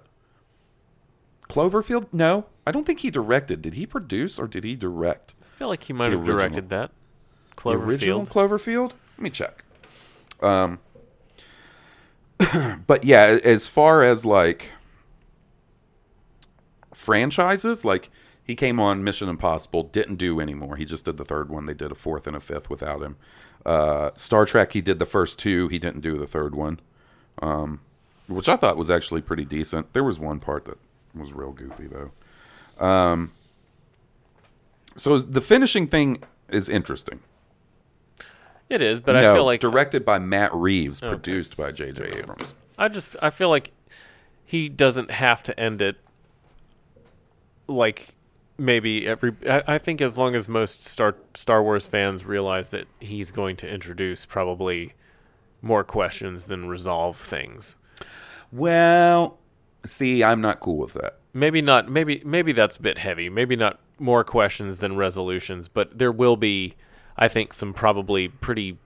Cloverfield? No, I don't think he directed. Did he produce or did he direct? I feel like he might have directed that. The original Cloverfield. Cloverfield? Let me check. Um, but yeah, as far as like franchises, like he came on Mission Impossible, didn't do anymore. He just did the third one. They did a fourth and a fifth without him. Uh, Star Trek, he did the first two. He didn't do the third one, um, which I thought was actually pretty decent. There was one part that was real goofy though. Um, so the finishing thing is interesting. It is, but I feel like directed by Matt Reeves, Okay. produced by J.J. Abrams. I just I feel like he doesn't have to end it like maybe every I, I think as long as most Star Star Wars fans realize that he's going to introduce probably more questions than resolve things. Well, see, I'm not cool with that. Maybe not maybe maybe that's a bit heavy. Maybe not more questions than resolutions, but there will be I think some probably pretty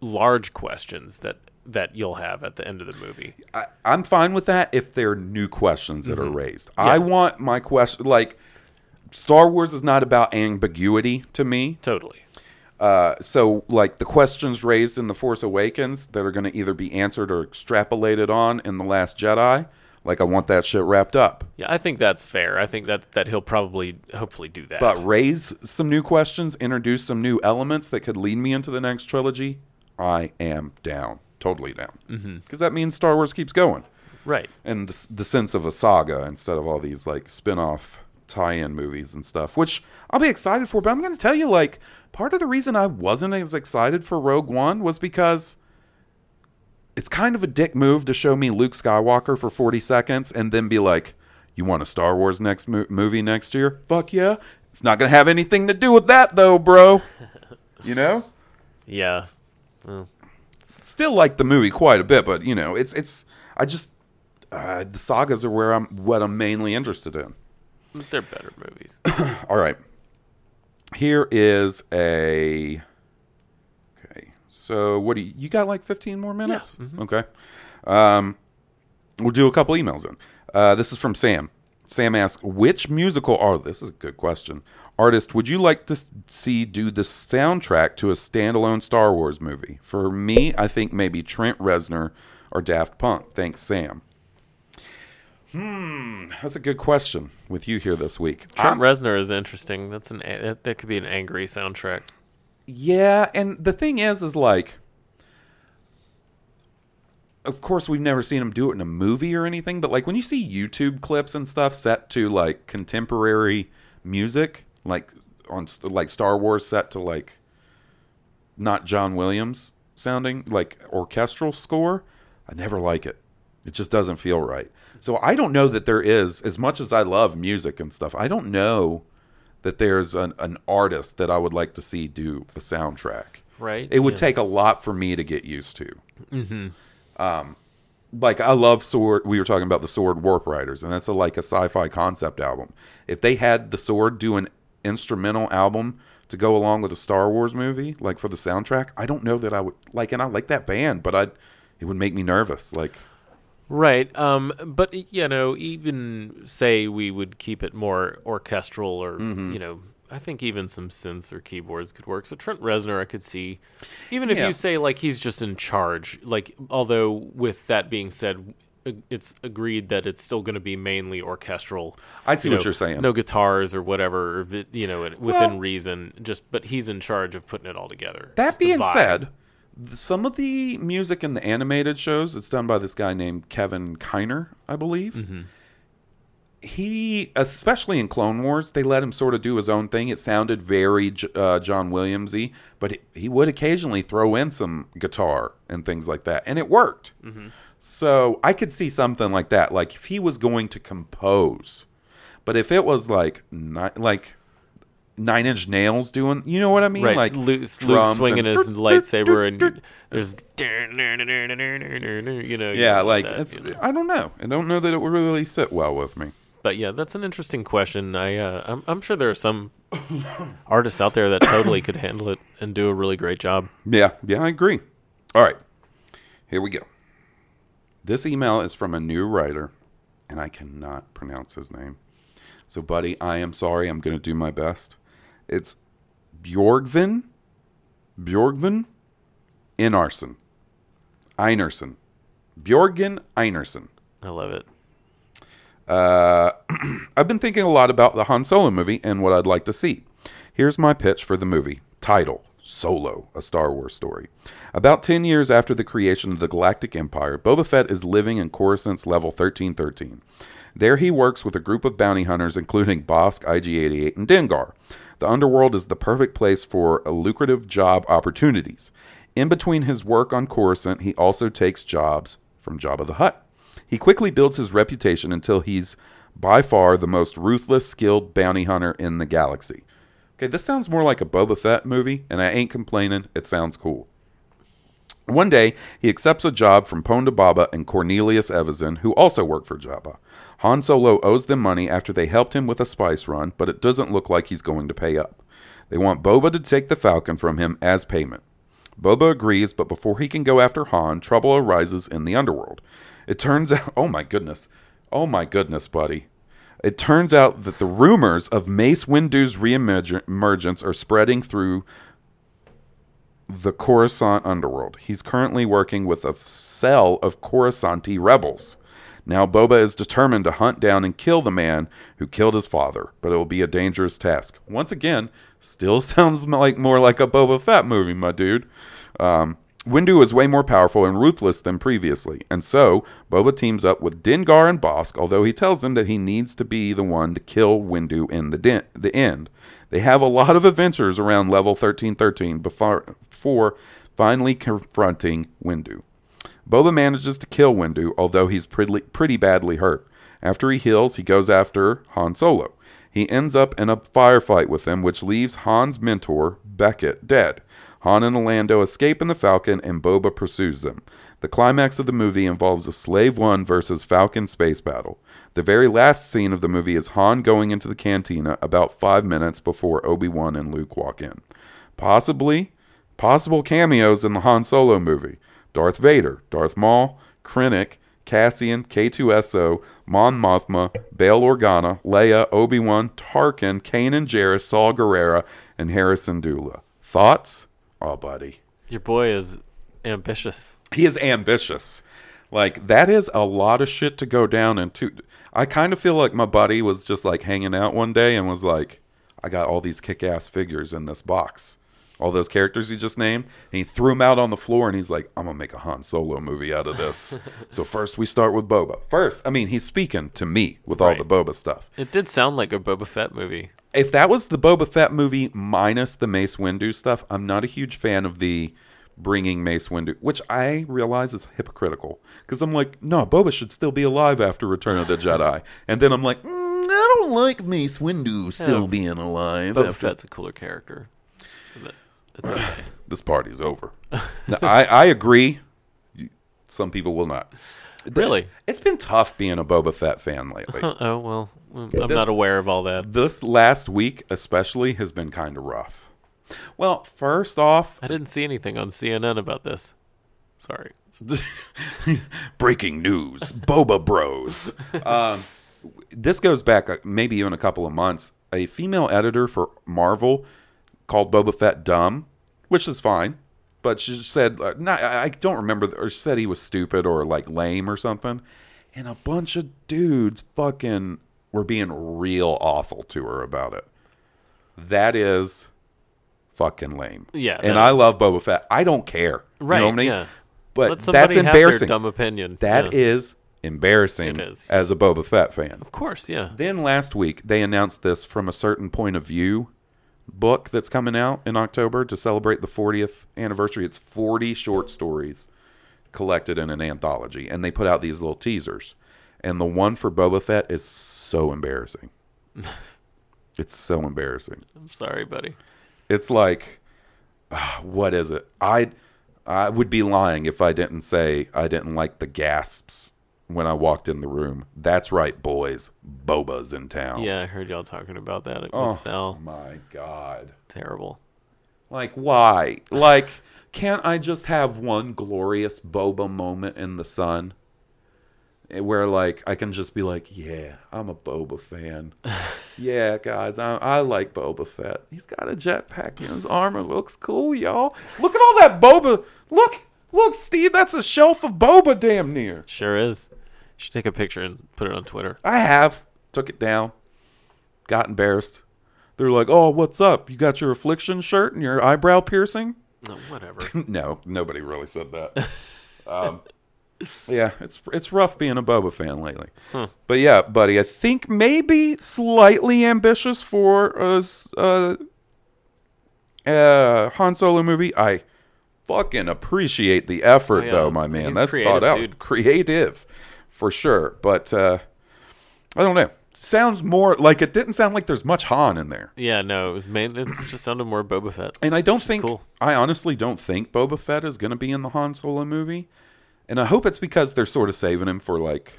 large questions that that you'll have at the end of the movie. I, I'm fine with that if there are new questions that are Mhm. raised. Yeah. I want my question like Star Wars is not about ambiguity to me. Totally. Uh, so like the questions raised in the Force Awakens that are going to either be answered or extrapolated on in the Last Jedi, like I want that shit wrapped up. Yeah, I think that's fair. I think that that he'll probably hopefully do that. But raise some new questions, introduce some new elements that could lead me into the next trilogy. I am down, totally down, because Mhm. that means Star Wars keeps going, Right. And the, the sense of a saga instead of all these like spin-off tie-in movies and stuff, which I'll be excited for. But I'm going to tell you, like, part of the reason I wasn't as excited for Rogue One was because it's kind of a dick move to show me Luke Skywalker for 40 seconds and then be like, "You want a Star Wars next mo- movie next year? Fuck yeah!" It's not going to have anything to do with that though, bro. you know? yeah. Well, Still like the movie quite a bit, but you know, it's it's I just uh, the sagas are where I'm what I'm mainly interested in. they're better movies. All right. Here is a. Okay. So what do you, you got? Like 15 more minutes? mhm. Okay. Um, we'll do a couple emails then. Uh, this is from Sam. Sam asks, which musical art? This is a good question. Artist, would you like to see do the soundtrack to a standalone Star Wars movie? For me, I think maybe Trent Reznor or Daft Punk. Thanks, Sam. Hmm, that's a good question with you here this week. Trent I'm- Reznor is interesting. That's an that, that could be an angry soundtrack. Yeah, and the thing is, is like, of course, we've never seen him do it in a movie or anything, but like when you see YouTube clips and stuff set to like contemporary music, like on like Star Wars set to like not John Williams sounding like orchestral score, I never like it. It just doesn't feel right. So I don't know that there is, as much as I love music and stuff, I don't know that there's an, an artist that I would like to see do a soundtrack. Right, It would yeah. take a lot for me to get used to. Mhm. Um, like I love Sword. We were talking about the Sword Warp Riders, and that's a, like a sci-fi concept album. If they had the Sword do an instrumental album to go along with a Star Wars movie, like for the soundtrack, I don't know that I would like. And I like that band, but I, it would make me nervous. Like, Right. Um, but you know, even say we would keep it more orchestral, or Mhm. you know, I think even some synths or keyboards could work. So Trent Reznor, I could see, even if Yeah. you say like he's just in charge. Like, although with that being said, uh, it's agreed that it's still going to be mainly orchestral. I see you what know, you're saying. No guitars or whatever, you know, within Well- reason. Just, but he's in charge of putting it all together. That being said, some of the music in the animated shows, it's done by this guy named Kevin Kiner, I believe. Mm-hmm. He, especially in Clone Wars, they let him sort of do his own thing. It sounded very uh, John Williamsy, but he, he would occasionally throw in some guitar and things like that, and it worked. Mhm. So I could see something like that, like if he was going to compose, but if it was like not, like Nine Inch Nails doing, you know what I mean? Right, Like Luke, Luke swinging and- his lightsaber, and there's you know, yeah, like that, it's, you know. I don't know. I don't know that it would really sit well with me. But yeah, that's an interesting question. I uh, I'm, I'm sure there are some artists out there that totally could handle it and do a really great job. Yeah, yeah, I agree. All right, here we go. This email is from a new writer, and I cannot pronounce his name. So, buddy, I am sorry. I'm going to do my best. It's Bjorgvin, Bjorgvin Inarson, Einarsson. Bjorgen Einarsson. I love it. Uh, I've been thinking a lot about the Han Solo movie and what I'd like to see. Here's my pitch for the movie. Title Solo, a Star Wars story. About 10 years after the creation of the Galactic Empire, Boba Fett is living in Coruscant's level 1313. There he works with a group of bounty hunters, including Bosk, IG 88, and Dengar. The underworld is the perfect place for lucrative job opportunities. In between his work on Coruscant, he also takes jobs from Jabba the Hutt. He quickly builds his reputation until he's by far the most ruthless, skilled bounty hunter in the galaxy. Okay, this sounds more like a Boba Fett movie, and I ain't complaining. It sounds cool. One day, he accepts a job from Ponda Baba and Cornelius Evazan, who also work for Jabba. Han Solo owes them money after they helped him with a spice run, but it doesn't look like he's going to pay up. They want Boba to take the Falcon from him as payment. Boba agrees, but before he can go after Han, trouble arises in the underworld. It turns out, oh my goodness, oh my goodness, buddy. It turns out that the rumors of Mace Windu's reemergence are spreading through the Coruscant underworld. He's currently working with a cell of Coruscanti rebels. Now Boba is determined to hunt down and kill the man who killed his father, but it will be a dangerous task. Once again, still sounds like more like a Boba Fett movie, my dude. Um, Windu is way more powerful and ruthless than previously, and so Boba teams up with Dengar and Bosk, although he tells them that he needs to be the one to kill Windu in the, din- the end. They have a lot of adventures around level 1313 before, before finally confronting Windu. Boba manages to kill Windu, although he's pretty, pretty badly hurt. After he heals, he goes after Han Solo. He ends up in a firefight with him, which leaves Han's mentor, Beckett, dead. Han and Orlando escape in the Falcon, and Boba pursues them. The climax of the movie involves a Slave One versus Falcon space battle. The very last scene of the movie is Han going into the cantina about five minutes before Obi Wan and Luke walk in. Possibly, possible cameos in the Han Solo movie Darth Vader, Darth Maul, Krennic, Cassian, K2SO, Mon Mothma, Bail Organa, Leia, Obi Wan, Tarkin, Kanan Jarrus, Saw Gerrera, and Hera Syndulla. Thoughts? Oh, buddy. Your boy is ambitious. He is ambitious. Like, that is a lot of shit to go down into. I kind of feel like my buddy was just like hanging out one day and was like, I got all these kick ass figures in this box. All those characters he just named. And he threw them out on the floor and he's like, I'm going to make a Han Solo movie out of this. so, first we start with Boba. First, I mean, he's speaking to me with all the Boba stuff. It did sound like a Boba Fett movie. If that was the Boba Fett movie minus the Mace Windu stuff, I'm not a huge fan of the bringing Mace Windu, which I realize is hypocritical. Because I'm like, no, Boba should still be alive after Return of the Jedi. And then I'm like, mm, I don't like Mace Windu still Yeah. being alive. Boba after- Fett's a cooler character. So that, it's okay. this party's over. No, I, I agree. You- Some people will not. Really? It's been tough being a Boba Fett fan lately. oh well, I'm This- not aware of all that. This last week, especially, has been kind of rough. Well, first off, I didn't see anything on CNN about this. Sorry. breaking news boba bros um, this goes back uh, maybe even a couple of months a female editor for marvel called boba fett dumb which is fine but she said uh, not, i don't remember or she said he was stupid or like lame or something and a bunch of dudes fucking were being real awful to her about it that is fucking lame Yeah, and i is. love boba fett i don't care Right, you know what i mean yeah. but that's embarrassing dumb opinion. That Yeah. is embarrassing It is. as a Boba Fett fan. Of course, yeah. Then last week they announced this from a certain point of view book that's coming out in October to celebrate the 40th anniversary. It's 40 short stories collected in an anthology and they put out these little teasers. And the one for Boba Fett is so embarrassing. it's so embarrassing. I'm sorry, buddy. It's like ah, what is it? I I would be lying if I didn't say I didn't like the gasps when I walked in the room. That's right, boys. Boba's in town. Yeah, I heard y'all talking about that with Oh Sal. my god. Terrible. Like why? Like can't I just have one glorious Boba moment in the sun? Eh, Where like I can just be like, yeah, I'm a Boba fan. yeah, guys, I, I like Boba Fett. He's got a jetpack and his armor looks cool, y'all. Look at all that Boba. Look, look, Steve, that's a shelf of Boba damn near. Sure is. You should take a picture and put it on Twitter. I have. Took it down. Got embarrassed. They're like, oh, what's up? You got your affliction shirt and your eyebrow piercing? No, whatever. no, nobody really said that. um, yeah, it's it's rough being a Boba fan lately. Huh. But yeah, buddy, I think maybe slightly ambitious for a Han Solo movie. I fucking appreciate the effort, Oh, yeah. though, my man. He's That's creative, thought out, dude. creative for sure. But uh, I don't know. Sounds more like it didn't sound like there's much Han in there. Yeah, no, it was main. It just sounded more Boba Fett. And I don't think cool. I honestly don't think Boba Fett is going to be in the Han Solo movie. And I hope it's because they're sort of saving him for like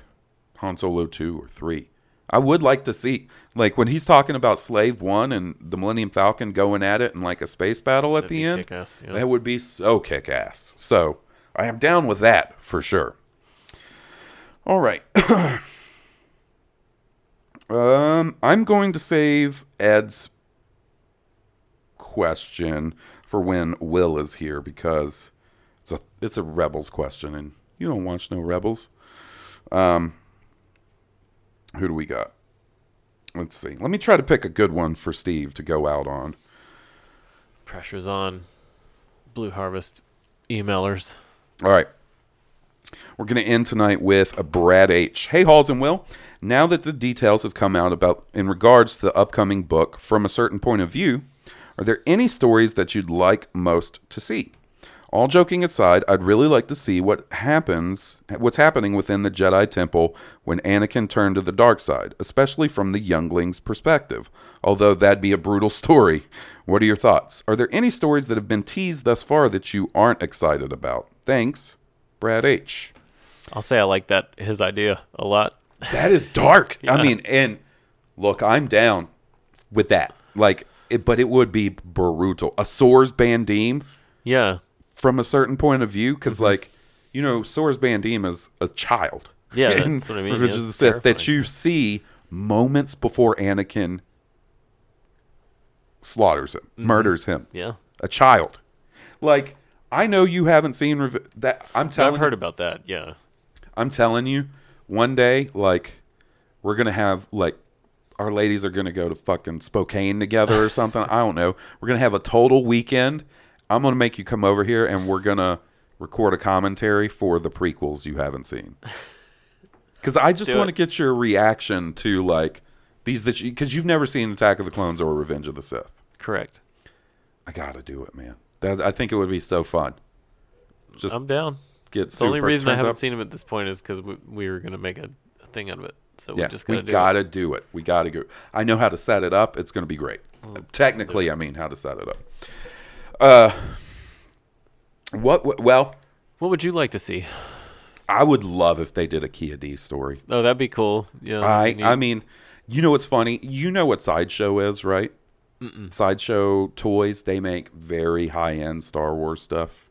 Han Solo 2 or 3. I would like to see like when he's talking about Slave 1 and the Millennium Falcon going at it in like a space battle at That'd the end. yeah. That would be so kick-ass. So, I am down with that for sure. All right. um I'm going to save Ed's question for when Will is here because it's a it's a Rebels question, and you don't watch no Rebels. Um, who do we got? Let's see. Let me try to pick a good one for Steve to go out on. Pressure's on. Blue Harvest emailers. All right. We're going to end tonight with a Brad H. Hey, Halls and Will. Now that the details have come out about in regards to the upcoming book from a certain point of view, are there any stories that you'd like most to see? All joking aside, I'd really like to see what happens, what's happening within the Jedi Temple when Anakin turned to the dark side, especially from the youngling's perspective. Although that'd be a brutal story. What are your thoughts? Are there any stories that have been teased thus far that you aren't excited about? Thanks, Brad H. I'll say I like that his idea a lot. That is dark. Yeah. I mean, and look, I'm down with that. Like, it, but it would be brutal. A Sors Bandeam. Yeah. From a certain point of view, because like, you know, Sors Bandeam is a child. Yeah, And that's what I mean. Yeah, of the Sith that you see moments before Anakin slaughters him, Mhm. murders him. Yeah. a child. Like, I know you haven't seen Rev- that. I'm telling. I've heard about that. Yeah. I'm telling you, one day, like, we're gonna have like our ladies are gonna go to fucking Spokane together or something. I don't know. We're gonna have a total weekend. I'm gonna make you come over here and we're gonna record a commentary for the prequels you haven't seen. Because I just want to get your reaction to like these that you because you've never seen Attack of the Clones or Revenge of the Sith. Correct. I gotta do it, man. That, I think it would be so fun. Just I'm down. Get the only reason I haven't up. seen him at this point is because we, we were going to make a, a thing out of it. So yeah, we just we got to do gotta it. do it. We gotta go. I know how to set it up. It's gonna be great. Technically, I mean how to set it up. Uh, what? what- Well, what would you like to see? I would love if they did a Kia D story. Oh, that'd be cool. Yeah. I. I mean, you know what's funny? You know what Sideshow is, right? Mm-mm. Sideshow toys. They make very high end Star Wars stuff.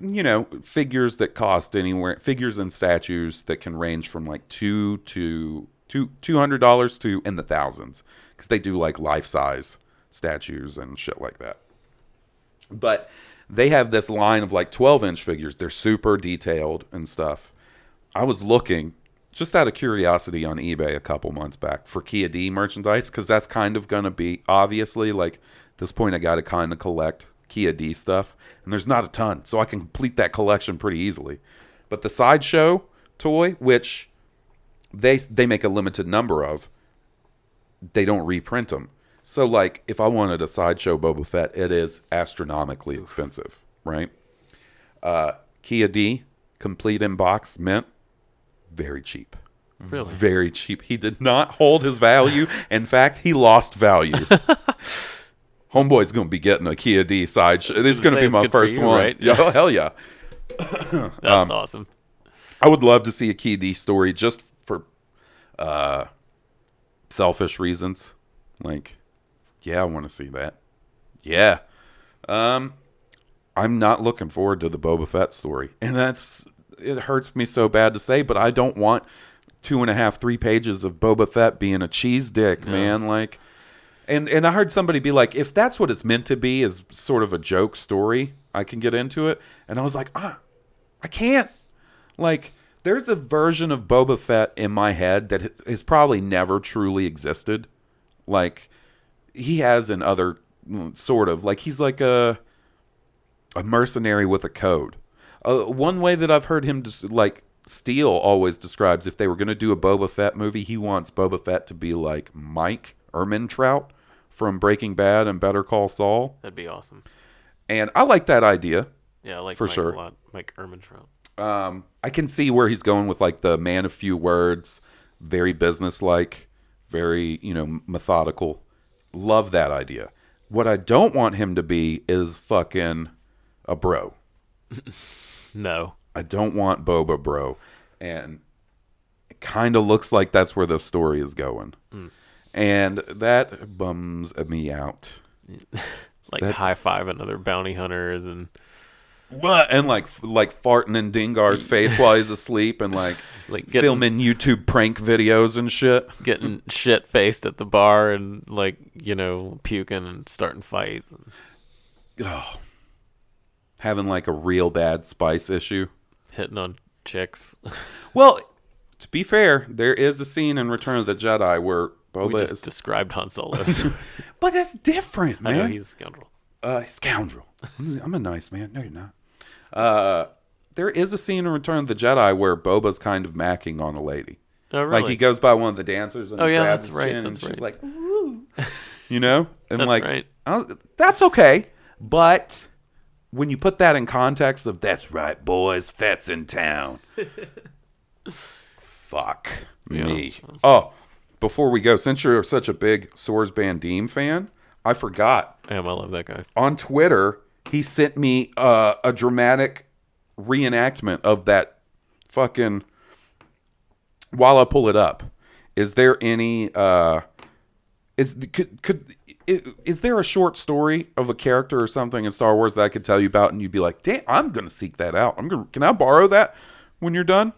You know, figures that cost anywhere, figures and statues that can range from like two to two two hundred dollars to in the thousands, because they do like life size statues and shit like that. But they have this line of like 12 inch figures. They're super detailed and stuff. I was looking just out of curiosity on eBay a couple months back for Kia D merchandise because that's kind of going to be obviously like at this point I got to kind of collect Kia D stuff and there's not a ton so I can complete that collection pretty easily. But the sideshow toy which they they make a limited number of they don't reprint them. So like if I wanted a sideshow Boba Fett it is astronomically expensive, right? Uh Kia D complete in box mint very cheap. Really? Very cheap. He did not hold his value. In fact, he lost value. Homeboy's going to be getting a Kia D side. Sh- this is gonna going to be my first you, one. right? Yeah, Yeah. hell yeah. That's Um, awesome. I would love to see a Kia D story just for uh, selfish reasons. Like, yeah, I want to see that. Yeah. Um, I'm not looking forward to the Boba Fett story, and that's it. Hurts me so bad to say, but I don't want two and a half, three pages of Boba Fett being a cheese dick, man. Like, and and I heard somebody be like, if that's what it's meant to be, is sort of a joke story, I can get into it. And I was like, ah, I can't. Like, there's a version of Boba Fett in my head that has probably never truly existed. Like, he has in other mm, sort of like he's like a a mercenary with a code. Uh, one way that I've heard him just like Steele always describes if they were going to do a Boba Fett movie, he wants Boba Fett to be like Mike Ehrmantraut from Breaking Bad and Better Call Saul. That'd be awesome. And I like that idea. Yeah, I like for Mike sure. a lot. Mike Ehrmantraut. Um, I can see where he's going with like the man of few words, very businesslike, very you know methodical. Love that idea. What I don't want him to be is fucking a bro. No. I don't want Boba bro, and it kind of looks like that's where the story is going, Mm. and that bums me out. Like That- high five another bounty hunters and what and like like farting in Dengar's face while he's asleep and like Like getting- filming YouTube prank videos and shit. Getting shit faced at the bar and like you know puking and starting fights. Oh. Having like a real bad spice issue. hitting on chicks. Well, to be fair, there is a scene in Return of the Jedi where Boba we just is described Han Solo. But that's different, I man. know he's a scoundrel. uh, scoundrel. I'm a nice man. No, you're not. Uh, there is a scene in Return of the Jedi where Boba's kind of macking on a lady. Oh, really? Like he goes by one of the dancers and Oh, yeah, grabs that's his right, chin that's and she's right. like, "Ooh," you know, and That's like, right. That's okay. But when you put that in context of that's right, boys, Fett's in town. Fuck me. Oh, before we go, since you're such a big Sors Bandeam fan, I forgot Damn, I love that guy. on Twitter, he sent me uh, a dramatic reenactment of that fucking. While I pull it up, is there any? Uh, is could could is there a short story of a character or something in Star Wars that I could tell you about, and you'd be like, "Damn, I'm gonna seek that out. I'm gonna. Can I borrow that when you're done?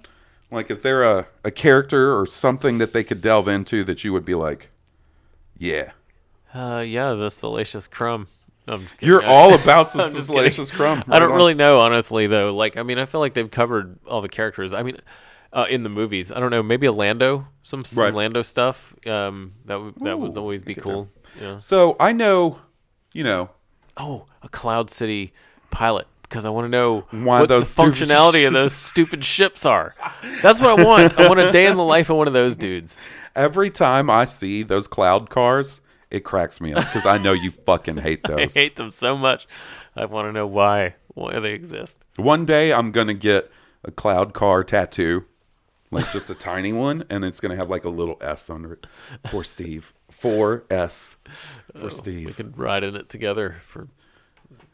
Like, is there a a character or something that they could delve into that you would be like, yeah." Uh, yeah, the Salacious Crumb. I'm just kidding. You're all about some I'm just Salacious kidding. Crumb. I don't on. really know, honestly, though. Like, I mean, I feel like they've covered all the characters. I mean, uh, in the movies, I don't know. Maybe a Lando, some, some Right. Lando stuff. Um, that would that would always be cool. Yeah. So I know, you know, Oh, a Cloud City pilot. Because I want to know Why what those the functionality of those stupid ships are. That's what I want. I want a day in the life of one of those dudes. every time I see those cloud cars, it cracks me up because I know you fucking hate those. I hate them so much. I want to know why why they exist. One day I'm gonna get a cloud car tattoo, like just a tiny one, and it's gonna have like a little S under it for Steve. Four S for Oh, We Steve. could ride in it together for.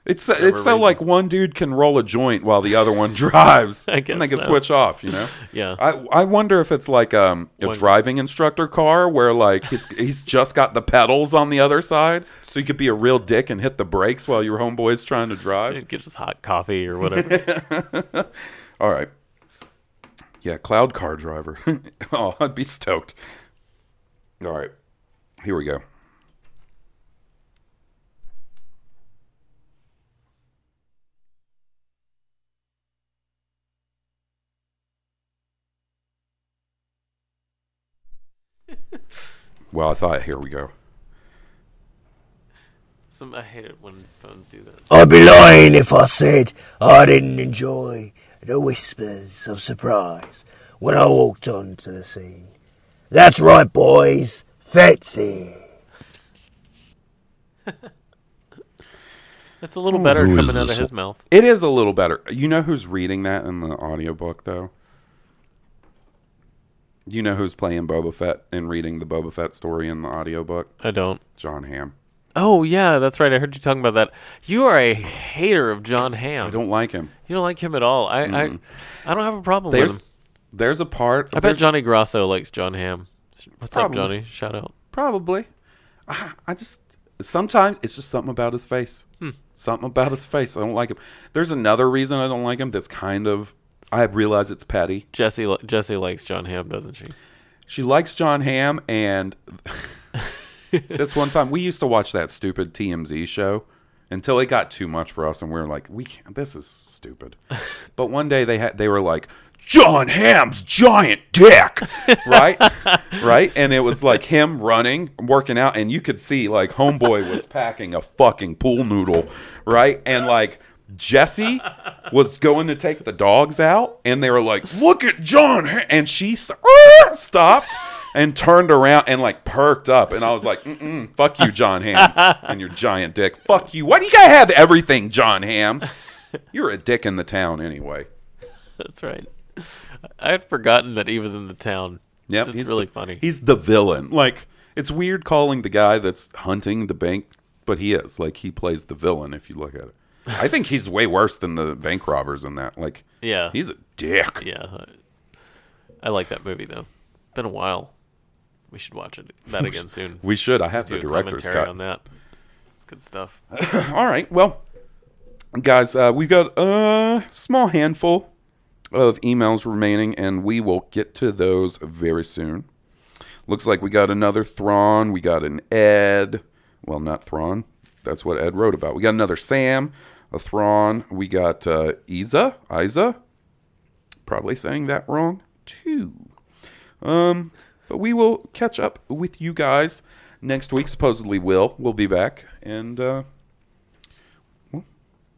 It's it's so reason. like one dude can roll a joint while the other one drives, I guess and they can so. switch off. You know. Yeah. I I wonder if it's like um, a One- driving instructor car where like he's he's just got the pedals on the other side, so you could be a real dick and hit the brakes while your homeboy's trying to drive. Get just hot coffee or whatever. All right. Yeah, cloud car driver. oh, I'd be stoked. All right. Here we go. Well, I thought, here we go. Some I hate it when phones do that. I'd be lying if I said I didn't enjoy the whispers of surprise when I walked onto the scene. That's right, boys. Fetsy. It's a little better Who is coming out of this his mouth. It is a little better. You know who's reading that in the audiobook, though? You know who's playing Boba Fett and reading the Boba Fett story in the audiobook? I don't. Jon Hamm. Oh yeah, that's right. I heard you talking about that. You are a hater of Jon Hamm. I don't like him. You don't like him at all. I Mm. I, I don't have a problem There's with him. there's a part. I bet Johnny Grosso likes Jon Hamm. What's Probably. up, Johnny? Shout out. Probably. I, I just sometimes it's just something about his face. Hmm. Something about his face. I don't like him. There's another reason I don't like him. That's kind of I realize it's petty. Jesse Jesse likes Jon Hamm, doesn't she? She likes Jon Hamm, and this one time we used to watch that stupid TMZ show until it got too much for us, and we were like, "We can't. This is stupid." But one day they had they were like, "Jon Hamm's giant dick," right, right, and it was like him running, working out, and you could see like Homeboy was packing a fucking pool noodle, right, and like. Jesse was going to take the dogs out, and they were like, "Look at John!" Ha-" And she st- stopped and turned around and like perked up, and I was like, Mm-mm, "Fuck you, Jon Hamm, and your giant dick. Fuck you. Why do you gotta have everything, Jon Hamm? You're a dick in the town anyway." That's right. I had forgotten that he was in the town. Yep, it's he's really the- funny. He's the villain. Like it's weird calling the guy that's hunting the bank, but he is. Like he plays the villain if you look at it. I think he's way worse than the bank robbers in that. Like Yeah. he's a dick. Yeah, I, I like that movie though. Been a while. We should watch it that again soon. We should. I have Do the a director's commentary cut. on that. It's good stuff. All right. Well, guys, uh, we've got a small handful of emails remaining, and we will get to those very soon. Looks like we got another Thrawn. We got an Ed. Well, not Thrawn. That's what Ed wrote about. We got another Sam, a Thrawn. We got uh, Isa. Isa. Probably saying that wrong, too. Um, but we will catch up with you guys next week. Supposedly, Will we'll be back, and uh, well,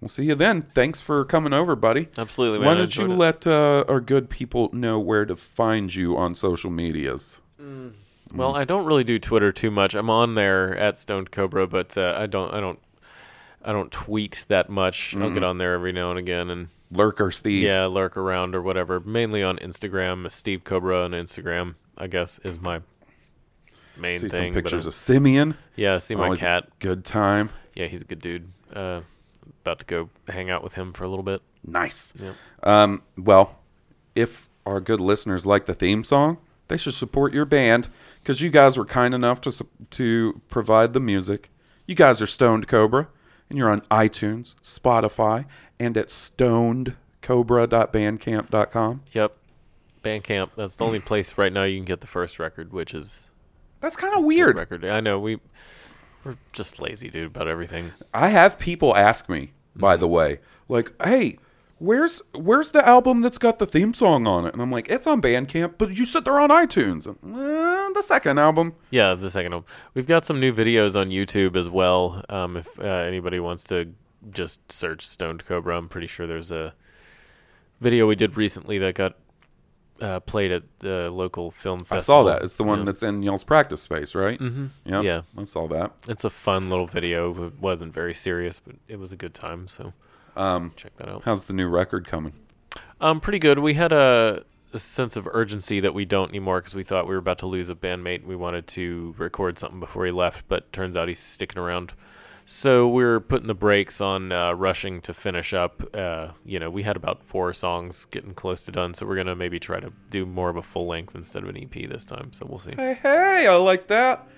we'll see you then. Thanks for coming over, buddy. Absolutely, Why man. I don't you it. let uh, our good people know where to find you on social medias? Well, I don't really do Twitter too much. I'm on there at Stoned Cobra, but uh, I don't, I don't, I don't tweet that much. I'll get on there every now and again and Lurker Steve. Yeah, lurk around or whatever. Mainly on Instagram. Steve Cobra on Instagram, I guess, is my main See some thing. but pictures of Simeon. Yeah, see my Always a cat. good time. Yeah, he's a good dude. Uh, about to go hang out with him for a little bit. Nice. Yep. Um, well, if our good listeners like the theme song, they should support your band because you guys were kind enough to to provide the music. You guys are Stoned Cobra, and you're on iTunes, Spotify, and at stonedcobra.bandcamp.com. Yep. Bandcamp. That's the only place right now you can get the first record, which is that's kind of weird. Record. I know we we're just lazy, dude, about everything. I have people ask me, by the way, like, "Hey, where's where's the album that's got the theme song on it?" And I'm like, "It's on Bandcamp, but you said they're on iTunes." "Uh, the second album. Yeah, the second one. We've got some new videos on YouTube as well. Um, if uh, anybody wants to just search Stoned Cobra, I'm pretty sure there's a video we did recently that got uh, played at the local film festival. I saw that. It's the one Yeah. that's in y'all's practice space, right? Mm-hmm. Yep. Yeah, I saw that. It's a fun little video. It wasn't very serious, but it was a good time. So, um, check that out. How's the new record coming? Um, pretty good. We had a, a sense of urgency that we don't anymore because we thought we were about to lose a bandmate. We wanted to record something before he left, but turns out he's sticking around. So we're putting the brakes on uh, rushing to finish up. Uh, you know, we had about four songs getting close to done, so we're gonna maybe try to do more of a full length instead of an EP this time. So we'll see. Hey, hey, I like that.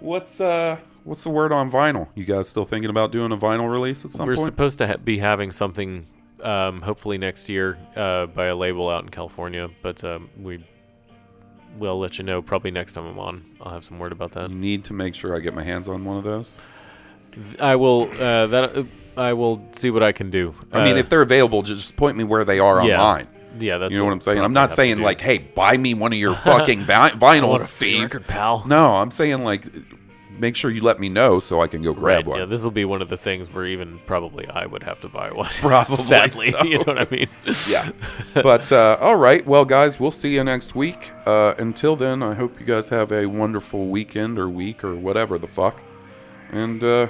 What's uh, what's the word on vinyl? You guys still thinking about doing a vinyl release at some point? We're supposed to ha- be having something, um, hopefully next year, uh, by a label out in California. But um, we will let you know probably next time I'm on. I'll have some word about that. you need to make sure I get my hands on one of those. I will. Uh, that uh, I will see what I can do. I mean, Uh, if they're available, just point me where they are Yeah. online. Yeah, that's you know what I'm saying. I'm not saying like, hey, buy me one of your fucking vi- vinyls, Steve. record, pal. No, I'm saying like, make sure you let me know so I can go grab Right, one. Yeah, this will be one of the things where even probably I would have to buy one. Probably sadly, so. you know what I mean. yeah. But uh, all right, well, guys, we'll see you next week. Uh, until then, I hope you guys have a wonderful weekend or week or whatever the fuck. And uh,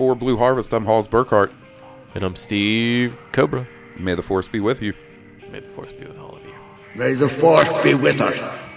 for Blue Harvest, I'm Halls Burkhart. And I'm Steve Cobra. May the force be with you. May the force be with all of you. May the force be with us.